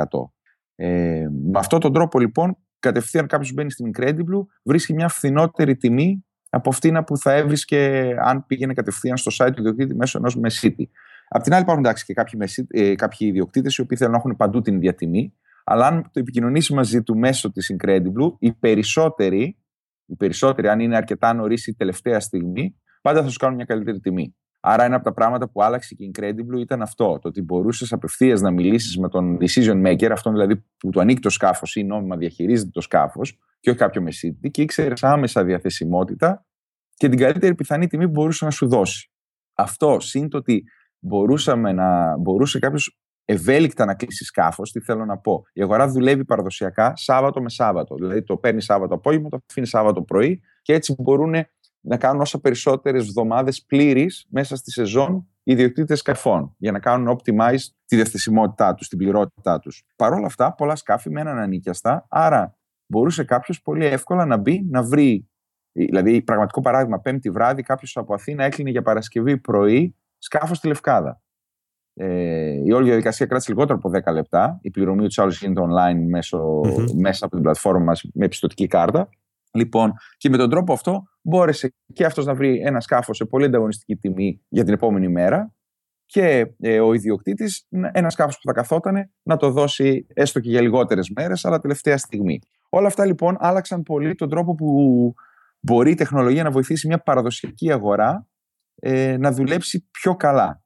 Ε, με αυτόν τον τρόπο λοιπόν, κατευθείαν κάποιος μπαίνει στην Incredible, βρίσκει μια φθηνότερη τιμή από αυτήν που θα έβρισκε αν πήγαινε κατευθείαν στο site του ιδιοκτήτη μέσω ενός μεσίτη. Απ' την άλλη, υπάρχουν εντάξει και κάποιοι, ε, κάποιοι ιδιοκτήτες οι οποίοι θέλουν να έχουν παντού την ίδια τιμή. Αλλά αν το επικοινωνήσει μαζί του μέσω της Incredible, οι περισσότεροι, οι περισσότεροι, αν είναι αρκετά νωρίς ή τελευταία στιγμή, πάντα θα σου κάνουν μια καλύτερη τιμή. Άρα, ένα από τα πράγματα που άλλαξε και η Incredible ήταν αυτό. Το ότι μπορούσες απευθείας να μιλήσεις με τον decision maker, αυτόν δηλαδή που του ανήκει το σκάφος ή νόμιμα διαχειρίζεται το σκάφος, και όχι κάποιο μεσίτη, και ήξερες άμεσα διαθεσιμότητα και την καλύτερη πιθανή τιμή που μπορούσε να σου δώσει. Αυτό σύν το ότι μπορούσαμε να, μπορούσε κάποιος ευέλικτα να κλείσει σκάφος. Τι θέλω να πω. Η αγορά δουλεύει παραδοσιακά Σάββατο με Σάββατο. Δηλαδή το παίρνεις Σάββατο απόγευμα, το αφήνεις Σάββατο πρωί και έτσι μπορούν να κάνουν όσα περισσότερες εβδομάδε πλήρεις μέσα στη σεζόν οι ιδιοκτήτες σκαφών για να κάνουν optimize τη διαθεσιμότητά τους, την πληρότητά τους. Παρ' όλα αυτά, πολλά σκάφη μέναν ανίκιαστα, άρα μπορούσε κάποιος πολύ εύκολα να μπει, να βρει. Δηλαδή, πραγματικό παράδειγμα, Πέμπτη βράδυ, κάποιος από Αθήνα έκλεινε για Παρασκευή πρωί σκάφος στη Λευκάδα. Ε, η όλη διαδικασία κράτησε λιγότερο από 10 λεπτά. Η πληρωμή του άλλου γίνεται online μέσω, mm-hmm. μέσα από την πλατφόρμα μας με επιστοτική κάρτα. Λοιπόν, και με τον τρόπο αυτό μπόρεσε και αυτός να βρει ένα σκάφος σε πολύ ανταγωνιστική τιμή για την επόμενη μέρα και ε, ο ιδιοκτήτης ένα σκάφος που θα καθόταν να το δώσει έστω και για λιγότερες μέρες, αλλά τελευταία στιγμή. Όλα αυτά λοιπόν άλλαξαν πολύ τον τρόπο που μπορεί η τεχνολογία να βοηθήσει μια παραδοσιακή αγορά ε, να δουλέψει πιο καλά.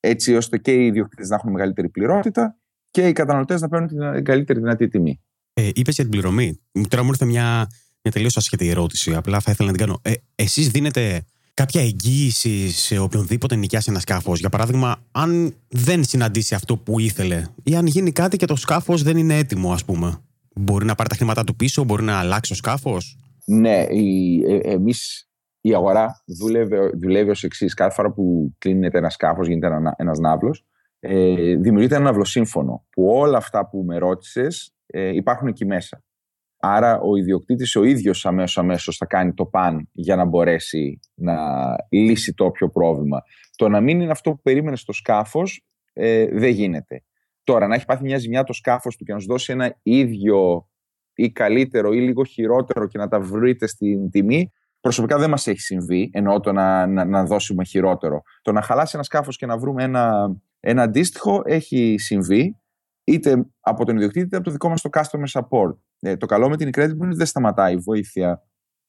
Έτσι ώστε και οι ιδιοκτήτες να έχουν μεγαλύτερη πληρότητα και οι καταναλωτές να παίρνουν την καλύτερη δυνατή τιμή. Ε, Είπες για την πληρωμή. Τώρα μου ήρθε μια, μια τελείως ασχετή ερώτηση. Απλά θα ήθελα να την κάνω. Ε, Εσείς δίνετε κάποια εγγύηση σε οποιονδήποτε νοικιάσει ένα σκάφος; Για παράδειγμα, αν δεν συναντήσει αυτό που ήθελε ή αν γίνει κάτι και το σκάφος δεν είναι έτοιμο, ας πούμε. Μπορεί να πάρει τα χρήματά του πίσω, μπορεί να αλλάξει το σκάφος; Ναι, ε, εμείς η αγορά δουλεύει, δουλεύει ως εξής. Κάθε φορά που κλείνεται ένα σκάφος, γίνεται ένα ένας ναύλος, ε, δημιουργείται ένα ναυλοσύμφωνο που όλα αυτά που με ρώτησες ε, υπάρχουν εκεί μέσα. Άρα ο ιδιοκτήτης ο ίδιος αμέσως αμέσως θα κάνει το παν για να μπορέσει να λύσει το όποιο πρόβλημα. Το να μην είναι αυτό που περίμενες στο σκάφος ε, δεν γίνεται. Τώρα να έχει πάθει μια ζημιά το σκάφος του και να σου δώσει ένα ίδιο ή καλύτερο ή λίγο χειρότερο και να τα βρείτε στην τιμή Προσωπικά δεν μας έχει συμβεί, εννοώ το να, να, να, δώσουμε χειρότερο. Το να χαλάσει ένα σκάφος και να βρούμε ένα, ένα αντίστοιχο έχει συμβεί, είτε από τον ιδιοκτήτη είτε από το δικό μας το customer support. Ε, το καλό με την Incredible είναι ότι δεν σταματάει η βοήθεια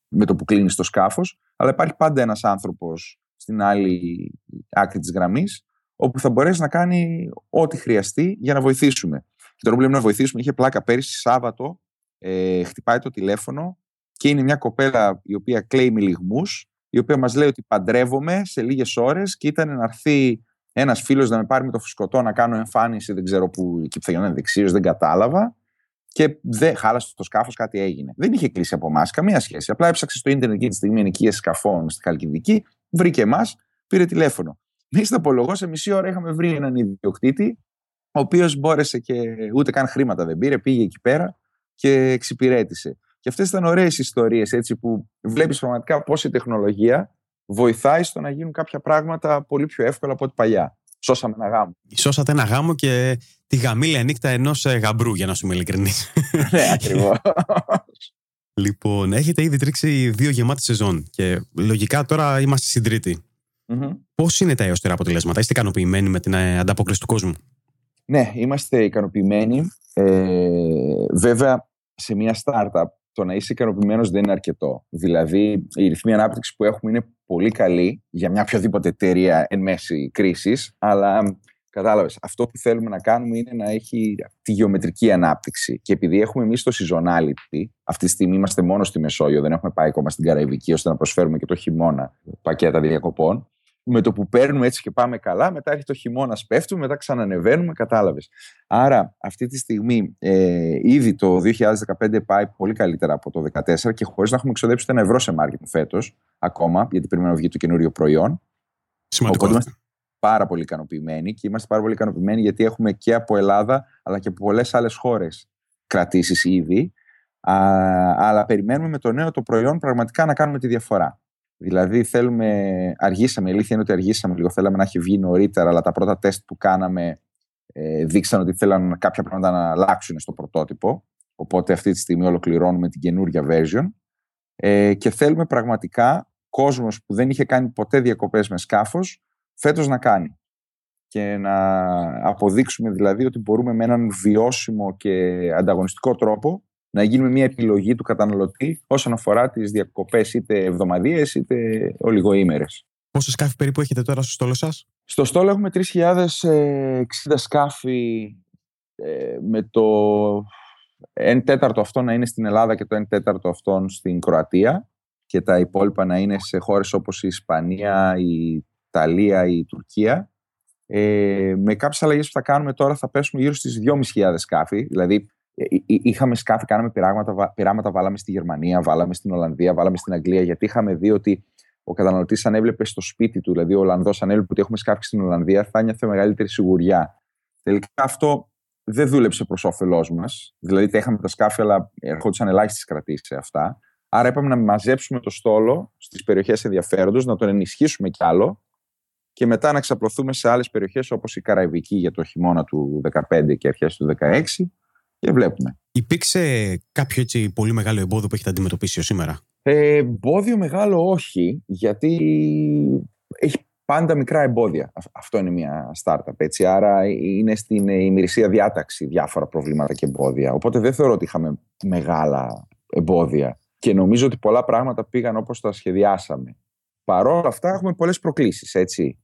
με το που κλείνεις το σκάφος, αλλά υπάρχει πάντα ένας άνθρωπος στην άλλη άκρη της γραμμής, όπου θα μπορέσει να κάνει ό,τι χρειαστεί για να βοηθήσουμε. Και τώρα που λέμε να βοηθήσουμε, είχε πλάκα πέρυσι Σάββατο, ε, χτυπάει το τηλέφωνο και είναι μια κοπέλα η οποία κλαίει με λιγμούς, η οποία μας λέει ότι παντρεύομαι σε λίγες ώρες και ήταν να έρθει ένας φίλος να με πάρει με το φουσκωτό να κάνω εμφάνιση, δεν ξέρω που εκεί που θα γινόταν δεξίως, δεν κατάλαβα. Και δεν χάλασε το σκάφος, κάτι έγινε. Δεν είχε κλείσει από εμάς, καμία σχέση. Απλά έψαξε στο ίντερνετ εκείνη τη στιγμή ενοικίες σκαφών στη Χαλκιδική, βρήκε εμάς, πήρε τηλέφωνο. Εμείς στο απολογώ σε μισή ώρα είχαμε βρει έναν ιδιοκτήτη, ο οποίος μπόρεσε και ούτε καν χρήματα δεν πήρε, πήγε εκεί πέρα και εξυπηρέτησε. Και αυτές ήταν ωραίες ιστορίες που βλέπεις πραγματικά πώς η τεχνολογία βοηθάει στο να γίνουν κάποια πράγματα πολύ πιο εύκολα από ό,τι παλιά. Σώσαμε ένα γάμο. Σώσατε ένα γάμο και τη γαμήλια νύχτα ενός ε, γαμπρού, για να σου είμαι ειλικρινής. ναι, ακριβώς. λοιπόν, έχετε ήδη τρίξει δύο γεμάτες σεζόν και λογικά τώρα είμαστε στην τριτη Πώς είναι τα έως τώρα αποτελέσματα, είστε ικανοποιημένοι με την ε, ανταπόκριση του κόσμου; Ναι, είμαστε ικανοποιημένοι. Ε, βέβαια, σε μια startup το να είσαι ικανοποιημένος δεν είναι αρκετό. Δηλαδή, η ρυθμή ανάπτυξης που έχουμε είναι πολύ καλή για μια οποιαδήποτε εταιρεία εν μέση κρίσης, αλλά κατάλαβες. Αυτό που θέλουμε να κάνουμε είναι να έχει τη γεωμετρική ανάπτυξη. Και επειδή έχουμε εμείς το seasonality, αυτή τη στιγμή είμαστε μόνο στη Μεσόγειο, δεν έχουμε πάει ακόμα στην Καραϊβική, ώστε να προσφέρουμε και το χειμώνα πακέτα διακοπών με το που παίρνουμε έτσι και πάμε καλά, μετά έχει το χειμώνας, πέφτουμε, μετά ξανανεβαίνουμε, κατάλαβες. Άρα, αυτή τη στιγμή, ε, ήδη το 2015 πάει πολύ καλύτερα από το 2014 και χωρίς να έχουμε εξοδέψει ένα ευρώ σε marketing φέτος ακόμα, γιατί περιμένουμε να βγει το καινούριο προϊόν. Σημαντικό. Οπότε είμαστε πάρα πολύ ικανοποιημένοι και είμαστε πάρα πολύ ικανοποιημένοι γιατί έχουμε και από Ελλάδα αλλά και από πολλές άλλες χώρες κρατήσεις ήδη. Α, αλλά περιμένουμε με το νέο το προϊόν πραγματικά να κάνουμε τη διαφορά. Δηλαδή θέλουμε, αργήσαμε, η αλήθεια είναι ότι αργήσαμε λίγο, θέλαμε να έχει βγει νωρίτερα, αλλά τα πρώτα τεστ που κάναμε ε, δείξαν ότι θέλαν κάποια πράγματα να αλλάξουν στο πρωτότυπο. Οπότε αυτή τη στιγμή ολοκληρώνουμε την καινούργια version. Ε, και θέλουμε πραγματικά κόσμος που δεν είχε κάνει ποτέ διακοπές με σκάφος, φέτος να κάνει. Και να αποδείξουμε δηλαδή ότι μπορούμε με έναν βιώσιμο και ανταγωνιστικό τρόπο να γίνουμε μια επιλογή του καταναλωτή όσον αφορά τις διακοπές είτε εβδομαδίες είτε ολιγοήμερες. Πόσα σκάφη περίπου έχετε τώρα στο στόλο σας; Στο στόλο έχουμε 3.060 σκάφη ε, με το 1 τέταρτο αυτό να είναι στην Ελλάδα και το 1 τέταρτο αυτόν στην Κροατία και τα υπόλοιπα να είναι σε χώρες όπως η Ισπανία, η Ιταλία, η Τουρκία. Ε, με κάποιες αλλαγές που θα κάνουμε τώρα θα πέσουμε γύρω στις 2.500 σκάφη. Δηλαδή ε, είχαμε σκάφη, κάναμε πειράματα, πειράματα, βάλαμε στη Γερμανία, βάλαμε στην Ολλανδία, βάλαμε στην Αγγλία, γιατί είχαμε δει ότι ο καταναλωτής, αν έβλεπε στο σπίτι του, δηλαδή ο Ολλανδός, αν έβλεπε ότι έχουμε σκάφη στην Ολλανδία, θα νιώθε μεγαλύτερη σιγουριά. Τελικά αυτό δεν δούλεψε προς όφελός μας. Δηλαδή, τα είχαμε τα σκάφη, αλλά ερχόντουσαν ελάχιστες κρατήσεις σε αυτά. Άρα, είπαμε να μαζέψουμε το στόλο στις περιοχές ενδιαφέροντος, να τον ενισχύσουμε κι άλλο και μετά να ξαπλωθούμε σε άλλες περιοχές όπως η Καραϊβική για το χειμώνα του 2015 και αρχές του 2016 και βλέπουμε. Υπήρξε κάποιο έτσι πολύ μεγάλο εμπόδιο που έχετε αντιμετωπίσει σήμερα; Ε, εμπόδιο μεγάλο όχι, γιατί έχει πάντα μικρά εμπόδια. Αυτό είναι μια startup. Έτσι. Άρα είναι στην ημερησία διάταξη διάφορα προβλήματα και εμπόδια. Οπότε δεν θεωρώ ότι είχαμε μεγάλα εμπόδια. Και νομίζω ότι πολλά πράγματα πήγαν όπως τα σχεδιάσαμε. Παρ' όλα αυτά έχουμε πολλές προκλήσεις. Έτσι.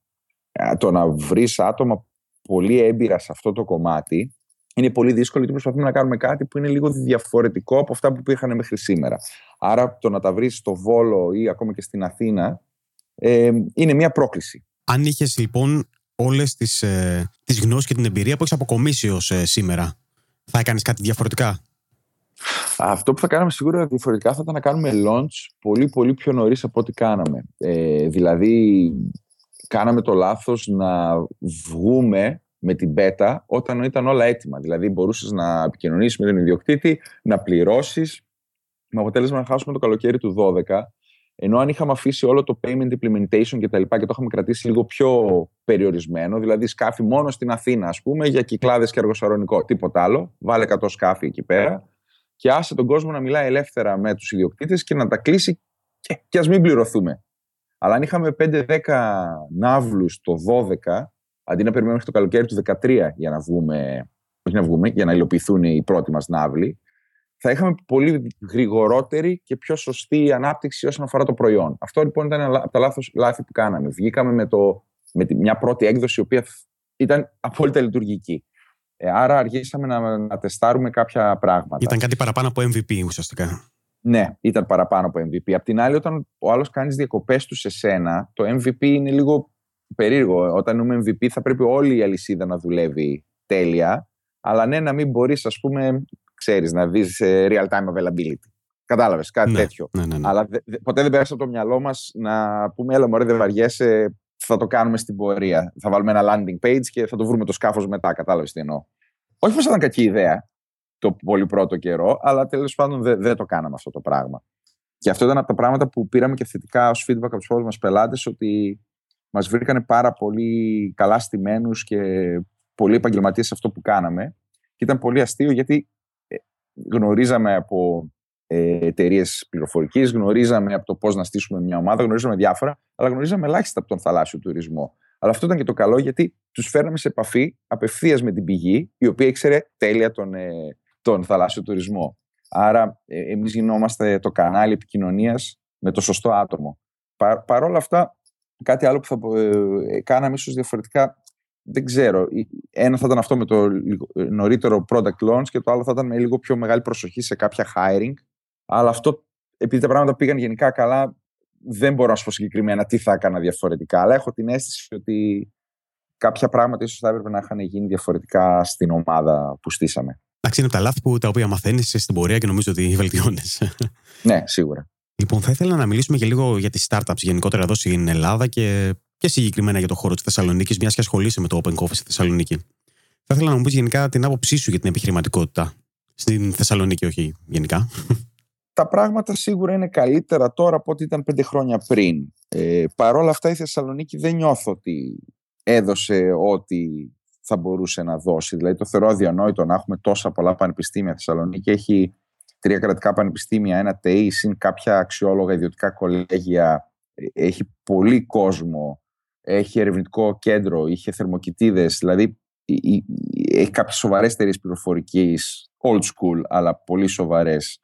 Το να βρεις άτομα πολύ έμπειρα σε αυτό το κομμάτι είναι πολύ δύσκολο γιατί προσπαθούμε να κάνουμε κάτι που είναι λίγο διαφορετικό από αυτά που πήγαν μέχρι σήμερα. Άρα το να τα βρεις στο Βόλο ή ακόμα και στην Αθήνα ε, είναι μια πρόκληση. Αν είχες λοιπόν όλες τις ε, τις γνώσεις και την εμπειρία που έχεις αποκομίσει ως ε, σήμερα, θα έκανες κάτι διαφορετικά; Αυτό που θα κάναμε σίγουρα διαφορετικά θα ήταν να κάνουμε launch πολύ πολύ πιο νωρίς από ό,τι κάναμε. Ε, δηλαδή, κάναμε το λάθος να βγούμε με την beta όταν ήταν όλα έτοιμα. Δηλαδή, μπορούσες να επικοινωνήσεις με τον ιδιοκτήτη, να πληρώσεις, με αποτέλεσμα να χάσουμε το καλοκαίρι του 12. Ενώ αν είχαμε αφήσει όλο το payment implementation και τα λοιπά και το είχαμε κρατήσει λίγο πιο περιορισμένο, δηλαδή σκάφη μόνο στην Αθήνα, ας πούμε, για κυκλάδες και εργοσαρονικό, τίποτα άλλο, βάλε 100 σκάφη εκεί πέρα και άσε τον κόσμο να μιλάει ελεύθερα με τους ιδιοκτήτες και να τα κλείσει και, και ας μην πληρωθούμε. Αλλά αν είχαμε 5-10 ναύλους το 12, αντί να περιμένουμε μέχρι το καλοκαίρι του 2013 για να βγούμε, όχι να βγούμε, για να υλοποιηθούν οι πρώτοι μας ναύλοι, θα είχαμε πολύ γρηγορότερη και πιο σωστή ανάπτυξη όσον αφορά το προϊόν. Αυτό λοιπόν ήταν ένα από τα λάθος, λάθη που κάναμε. Βγήκαμε με, το, με τη, μια πρώτη έκδοση η οποία ήταν απόλυτα λειτουργική. Ε, άρα αργήσαμε να, να τεστάρουμε κάποια πράγματα. Ήταν κάτι παραπάνω από MVP ουσιαστικά. Ναι, ήταν παραπάνω από MVP. Απ' την άλλη, όταν ο άλλος κάνεις διακοπές του σε σένα, το MVP είναι λίγο περίεργο. Όταν είμαι MVP, θα πρέπει όλη η αλυσίδα να δουλεύει τέλεια. Αλλά ναι, να μην μπορείς, ας πούμε, ξέρεις, να δεις ε, real time availability. Κατάλαβες κάτι ναι, τέτοιο. Ναι, ναι, ναι. Αλλά δε, ποτέ δεν πέρασε από το μυαλό μας να πούμε, έλα, μωρέ, δεν βαριέσαι, θα το κάνουμε στην πορεία. Θα βάλουμε ένα landing page και θα το βρούμε το σκάφος μετά. Κατάλαβες τι εννοώ. Όχι πως ήταν κακή ιδέα το πολύ πρώτο καιρό, αλλά τέλος πάντων δεν, δεν το κάναμε αυτό το πράγμα. Και αυτό ήταν από τα πράγματα που πήραμε και θετικά ως feedback από τους πρώτους μας πελάτες, ότι μας βρήκανε πάρα πολύ καλά στημένους και πολύ επαγγελματίες σε αυτό που κάναμε. Και ήταν πολύ αστείο γιατί ε, γνωρίζαμε από ε, εταιρείες πληροφορικής, γνωρίζαμε από το πώς να στήσουμε μια ομάδα, γνωρίζαμε διάφορα, αλλά γνωρίζαμε ελάχιστα από τον θαλάσσιο τουρισμό. Αλλά αυτό ήταν και το καλό γιατί τους φέρναμε σε επαφή απευθείας με την πηγή, η οποία ήξερε τέλεια τον, ε, τον θαλάσσιο τουρισμό. Άρα, ε, εμείς γινόμαστε το κανάλι επικοινωνίας με το σωστό άτομο. Παρ' όλα αυτά, κάτι άλλο που θα ε, κάναμε ίσως διαφορετικά, δεν ξέρω. Ένα θα ήταν αυτό με το νωρίτερο product launch και το άλλο θα ήταν με λίγο πιο μεγάλη προσοχή σε κάποια hiring. Αλλά αυτό, επειδή τα πράγματα πήγαν γενικά καλά, δεν μπορώ να σου πω συγκεκριμένα τι θα έκανα διαφορετικά. Αλλά έχω την αίσθηση ότι κάποια πράγματα ίσως θα έπρεπε να είχαν γίνει διαφορετικά στην ομάδα που στήσαμε. Εντάξει, είναι τα λάθη που, τα οποία μαθαίνεις στην πορεία και νομίζω ότι βελτιώνεις. ναι, σίγουρα. Λοιπόν, θα ήθελα να μιλήσουμε και λίγο για τις startups γενικότερα εδώ στην Ελλάδα και, και συγκεκριμένα για το χώρο της Θεσσαλονίκης, μιας και ασχολείσαι με το Open Coffee στη Θεσσαλονίκη. Θα ήθελα να μου πεις γενικά την άποψή σου για την επιχειρηματικότητα. Στην Θεσσαλονίκη, όχι γενικά. τα πράγματα σίγουρα είναι καλύτερα τώρα από ό,τι ήταν πέντε χρόνια πριν. Ε, Παρ' όλα αυτά η Θεσσαλονίκη δεν νιώθω ότι έδωσε ό,τι θα μπορούσε να δώσει. Δηλαδή το θεωρώ αδιανόητο να έχουμε τόσα πολλά πανεπιστήμια. Η Θεσσαλονίκη έχει τρία κρατικά πανεπιστήμια, ένα ΤΕΙ, συν κάποια αξιόλογα ιδιωτικά κολέγια. Ε, έχει πολύ κόσμο. Έχει ερευνητικό κέντρο, είχε θερμοκοιτίδες. Δηλαδή έχει κάποιες σοβαρές εταιρείε πληροφορικής, old school, αλλά πολύ σοβαρές.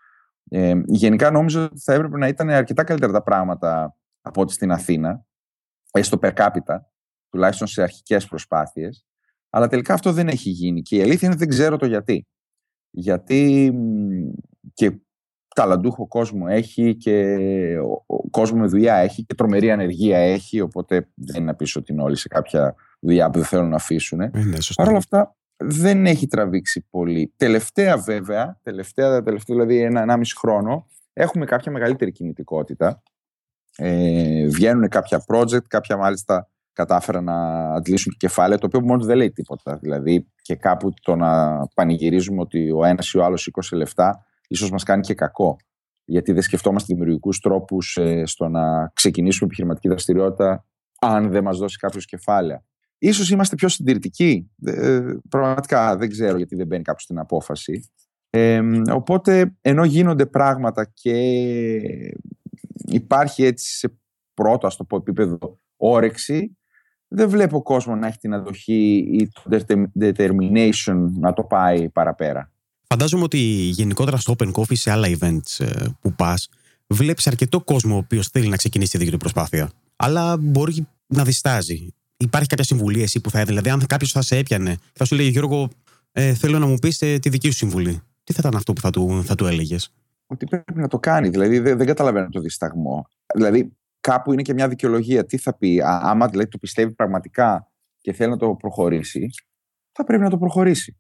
Ε, γενικά νόμιζα ότι θα έπρεπε να ήταν αρκετά καλύτερα τα πράγματα από ό,τι στην Αθήνα, έστω per capita, τουλάχιστον σε αρχικές προσπάθειες. Αλλά τελικά αυτό δεν έχει γίνει. Και η αλήθεια είναι ότι δεν ξέρω το γιατί. Γιατί και ταλαντούχο κόσμο έχει και ο κόσμο με δουλειά έχει και τρομερή ανεργία έχει, οπότε δεν είναι να πεις ότι είναι όλοι σε κάποια δουλειά που δεν θέλουν να αφήσουν. Ε, ναι, Παρ' όλα αυτά δεν έχει τραβήξει πολύ. Τελευταία βέβαια, τελευταία, τελευταία δηλαδή ένα, ένα μισή χρόνο, έχουμε κάποια μεγαλύτερη κινητικότητα. Ε, βγαίνουν κάποια project, κάποια μάλιστα κατάφεραν να αντλήσουν κεφάλαια, το οποίο μόνος δεν λέει τίποτα. Δηλαδή και κάπου το να πανηγυρίζουμε ότι ο ένας ή ο άλλος σήκωσε λεφτά, ίσως μας κάνει και κακό. Γιατί δεν σκεφτόμαστε δημιουργικούς τρόπους ε, στο να ξεκινήσουμε επιχειρηματική δραστηριότητα, αν δεν μας δώσει κάποιος κεφάλαια. Ίσως είμαστε πιο συντηρητικοί. Ε, πραγματικά δεν ξέρω γιατί δεν μπαίνει κάποιος στην απόφαση. Ε, οπότε ενώ γίνονται πράγματα και υπάρχει έτσι σε πρώτο ας το πω επίπεδο όρεξη δεν βλέπω κόσμο να έχει την αδοχή ή το determination να το πάει παραπέρα. Φαντάζομαι ότι γενικότερα στο Open Coffee σε άλλα events ε, που πας βλέπεις αρκετό κόσμο ο οποίος θέλει να ξεκινήσει τη δική του προσπάθεια αλλά μπορεί να διστάζει υπάρχει κάποια συμβουλή εσύ που θα έδινε. Δηλαδή, αν κάποιος θα σε έπιανε, θα σου λέει Γιώργο, ε, θέλω να μου πεις ε, τη δική σου συμβουλή. Τι θα ήταν αυτό που θα του, θα του έλεγες; Ότι πρέπει να το κάνει. Δηλαδή, δεν, δεν καταλαβαίνω το δισταγμό. Δηλαδή, κάπου είναι και μια δικαιολογία. Τι θα πει, α, άμα δηλαδή, το πιστεύει πραγματικά και θέλει να το προχωρήσει, θα πρέπει να το προχωρήσει.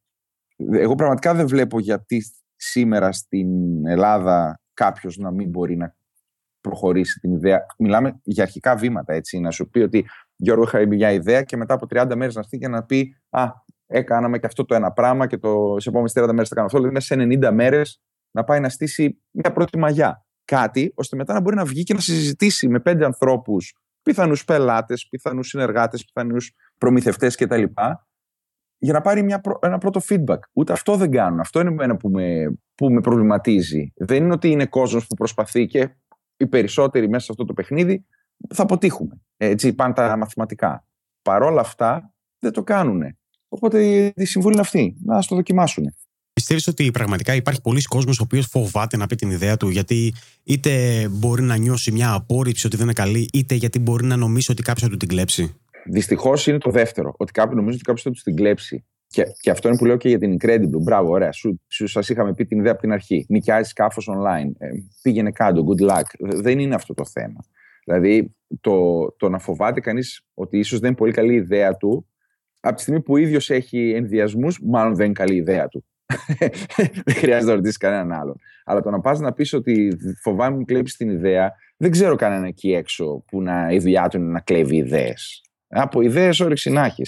Εγώ πραγματικά δεν βλέπω γιατί σήμερα στην Ελλάδα κάποιος να μην μπορεί να προχωρήσει την ιδέα. Μιλάμε για αρχικά βήματα, έτσι. Να σου πει ότι Γιώργο, είχα μια ιδέα και μετά από 30 μέρες να στείλει και να πει Α, έκαναμε και αυτό το ένα πράγμα και το, σε επόμενες 30 μέρες θα κάνω αυτό. Δηλαδή, μέσα σε 90 μέρες να πάει να στήσει μια πρώτη μαγιά. Κάτι ώστε μετά να μπορεί να βγει και να συζητήσει με πέντε ανθρώπους, πιθανούς πελάτες, πιθανούς συνεργάτες, πιθανούς προμηθευτές κτλ. Για να πάρει μια, ένα πρώτο feedback. Ούτε αυτό δεν κάνουν. Αυτό είναι ένα που με, που με προβληματίζει. Δεν είναι ότι είναι κόσμος που προσπαθεί και οι περισσότεροι μέσα σε αυτό το παιχνίδι θα αποτύχουμε. Έτσι πάνε τα μαθηματικά. Παρόλα αυτά δεν το κάνουν. Οπότε η συμβουλή είναι αυτή. Να το δοκιμάσουν. Πιστεύεις ότι πραγματικά υπάρχει πολλοί κόσμος ο οποίος φοβάται να πει την ιδέα του, γιατί είτε μπορεί να νιώσει μια απόρριψη ότι δεν είναι καλή, είτε γιατί μπορεί να νομίσει ότι κάποιος θα του την κλέψει; Δυστυχώς είναι το δεύτερο. Ότι κάποιο νομίζει ότι κάποιος θα τους την κλέψει. Και, και αυτό είναι που λέω και για την Incredible. Μπράβο, ωραία. Σου, σου σας είχαμε πει την ιδέα από την αρχή. Νοικιάζει σκάφος online. Ε, πήγαινε κάτω. Good luck. Δεν είναι αυτό το θέμα. Δηλαδή, το, το να φοβάται κανείς ότι ίσως δεν είναι πολύ καλή ιδέα του, από τη στιγμή που ο ίδιος έχει ενδιασμούς, μάλλον δεν είναι καλή ιδέα του. δεν χρειάζεται να ρωτήσεις κανέναν άλλον. Αλλά το να πας να πεις ότι φοβάμαι μου κλέψεις την ιδέα, δεν ξέρω κανένα εκεί έξω που να, η δουλειά του είναι να κλέβει ιδέες. Από ιδέες όρεξη να έχει.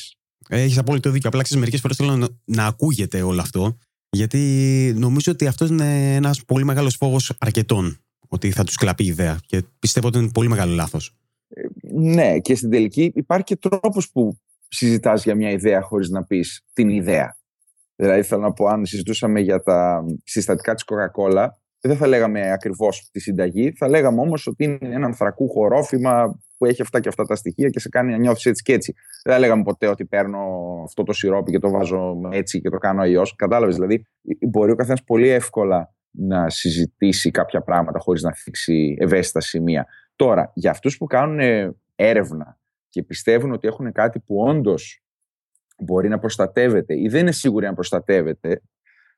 Έχεις απόλυτο δίκιο. Απλά ξέρεις, μερικές φορές θέλω να, να ακούγεται όλο αυτό. Γιατί νομίζω ότι αυτός είναι ένας πολύ μεγάλος φόβος αρκετών ότι θα τους κλαπεί η ιδέα. Και πιστεύω ότι είναι πολύ μεγάλο λάθος. Ε, ναι, και στην τελική υπάρχει και τρόπος που συζητάς για μια ιδέα χωρίς να πεις την ιδέα. Δηλαδή, θέλω να πω, αν συζητούσαμε για τα συστατικά της Coca-Cola, δεν θα λέγαμε ακριβώς τη συνταγή, θα λέγαμε όμως ότι είναι ένα ανθρακούχο ρόφημα που έχει αυτά και αυτά τα στοιχεία και σε κάνει να νιώθεις έτσι και έτσι. Δεν θα λέγαμε ποτέ ότι παίρνω αυτό το σιρόπι και το βάζω έτσι και το κάνω αλλιώς. Κατάλαβες. Δηλαδή, μπορεί ο καθένας πολύ εύκολα να συζητήσει κάποια πράγματα χωρίς να θίξει ευαίσθητα σημεία. Τώρα, για αυτούς που κάνουν έρευνα και πιστεύουν ότι έχουν κάτι που όντως μπορεί να προστατεύεται ή δεν είναι σίγουροι αν προστατεύεται,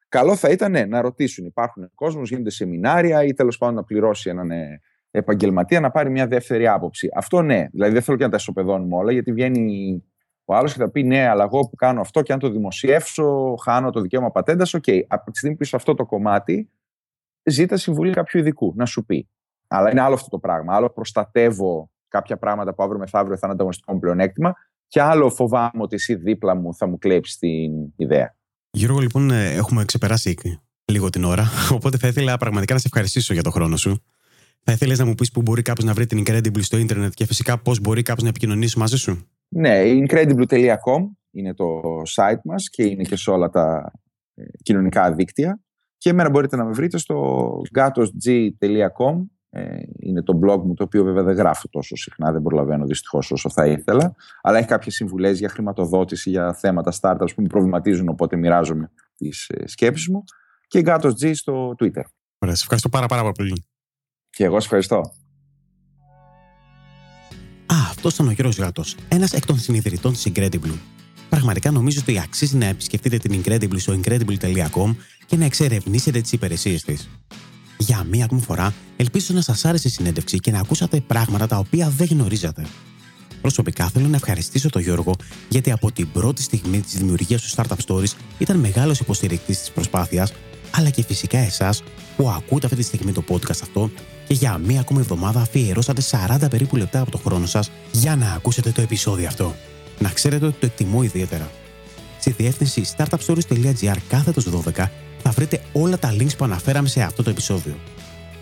καλό θα ήταν ναι, να ρωτήσουν. Υπάρχουν κόσμος, γίνονται σεμινάρια ή τέλος πάντων να πληρώσει έναν ε, επαγγελματία να πάρει μια δεύτερη άποψη. Αυτό ναι. Δηλαδή δεν θέλω και να τα ισοπεδώνουμε όλα, γιατί βγαίνει ο άλλος και θα πει ναι, αλλά εγώ που κάνω αυτό και αν το δημοσιεύσω, χάνω το δικαίωμα πατέντας. OK. Okay. Από τη στιγμή που είσαι αυτό το κομμάτι, ζήτα συμβουλή κάποιου ειδικού να σου πει. Αλλά είναι άλλο αυτό το πράγμα. Άλλο προστατεύω κάποια πράγματα που αύριο μεθαύριο θα είναι ανταγωνιστικό πλεονέκτημα και άλλο φοβάμαι ότι εσύ δίπλα μου θα μου κλέψεις την ιδέα. Γιώργο, λοιπόν, ε, έχουμε ξεπεράσει λίγο την ώρα, οπότε θα ήθελα πραγματικά να σε ευχαριστήσω για το χρόνο σου. Θα ήθελες να μου πεις πού μπορεί κάποιο να βρει την Incredible στο ίντερνετ και φυσικά πώς μπορεί κάποιο να επικοινωνήσει μαζί σου; Ναι, incredible.com είναι το site μας και είναι και σε όλα τα ε, κοινωνικά δίκτυα. Και εμένα μπορείτε να με βρείτε στο gatosg.com ε, είναι το blog μου, το οποίο βέβαια δεν γράφω τόσο συχνά, δεν προλαβαίνω δυστυχώς όσο θα ήθελα. Αλλά έχει κάποιες συμβουλές για χρηματοδότηση, για θέματα startups που με προβληματίζουν, οπότε μοιράζομαι τις ε, σκέψεις μου. Και Gatos G στο Twitter. Ωραία, σε ευχαριστώ πάρα, πάρα πολύ. Και εγώ σε ευχαριστώ. Α, αυτός ήταν ο Γιώργος Γάτος, ένας εκ των συνειδητών της Incredible. Πραγματικά νομίζω ότι αξίζει να επισκεφτείτε την Incredible στο incredible.com και να εξερευνήσετε τις υπηρεσίες της. Για μία ακόμη φορά, ελπίζω να σας άρεσε η συνέντευξη και να ακούσατε πράγματα τα οποία δεν γνωρίζατε. Προσωπικά θέλω να ευχαριστήσω τον Γιώργο γιατί από την πρώτη στιγμή της δημιουργίας του Startup Stories ήταν μεγάλος υποστηρικτής της προσπάθειας, αλλά και φυσικά εσάς που ακούτε αυτή τη στιγμή το podcast αυτό και για μία ακόμη εβδομάδα αφιερώσατε 40 περίπου λεπτά από το χρόνο σας για να ακούσετε το επεισόδιο αυτό. Να ξέρετε ότι το εκτιμώ ιδιαίτερα. Στη διεύθυνση startupstories.gr κάθετος 12 θα βρείτε όλα τα links που αναφέραμε σε αυτό το επεισόδιο.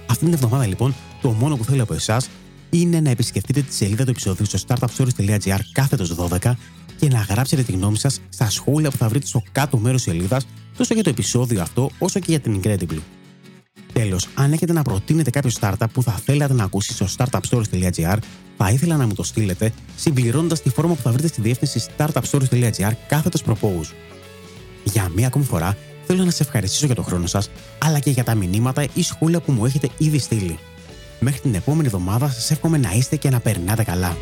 Αυτή την εβδομάδα λοιπόν, το μόνο που θέλω από εσάς είναι να επισκεφτείτε τη σελίδα του επεισόδιου στο startupstories.gr κάθετος 12 και να γράψετε τη γνώμη σας στα σχόλια που θα βρείτε στο κάτω μέρος σελίδας τόσο για το επεισόδιο αυτό όσο και για την Incredible. Τέλος, αν έχετε να προτείνετε κάποιο startup που θα θέλατε να ακούσει στο startupstories.gr, θα ήθελα να μου το στείλετε συμπληρώνοντας τη φόρμα που θα βρείτε στη διεύθυνση startupstories.gr κάθετος propose. Για μία ακόμη φορά, θέλω να σε ευχαριστήσω για τον χρόνο σας, αλλά και για τα μηνύματα ή σχόλια που μου έχετε ήδη στείλει. Μέχρι την επόμενη εβδομάδα σας εύχομαι να είστε και να περνάτε καλά.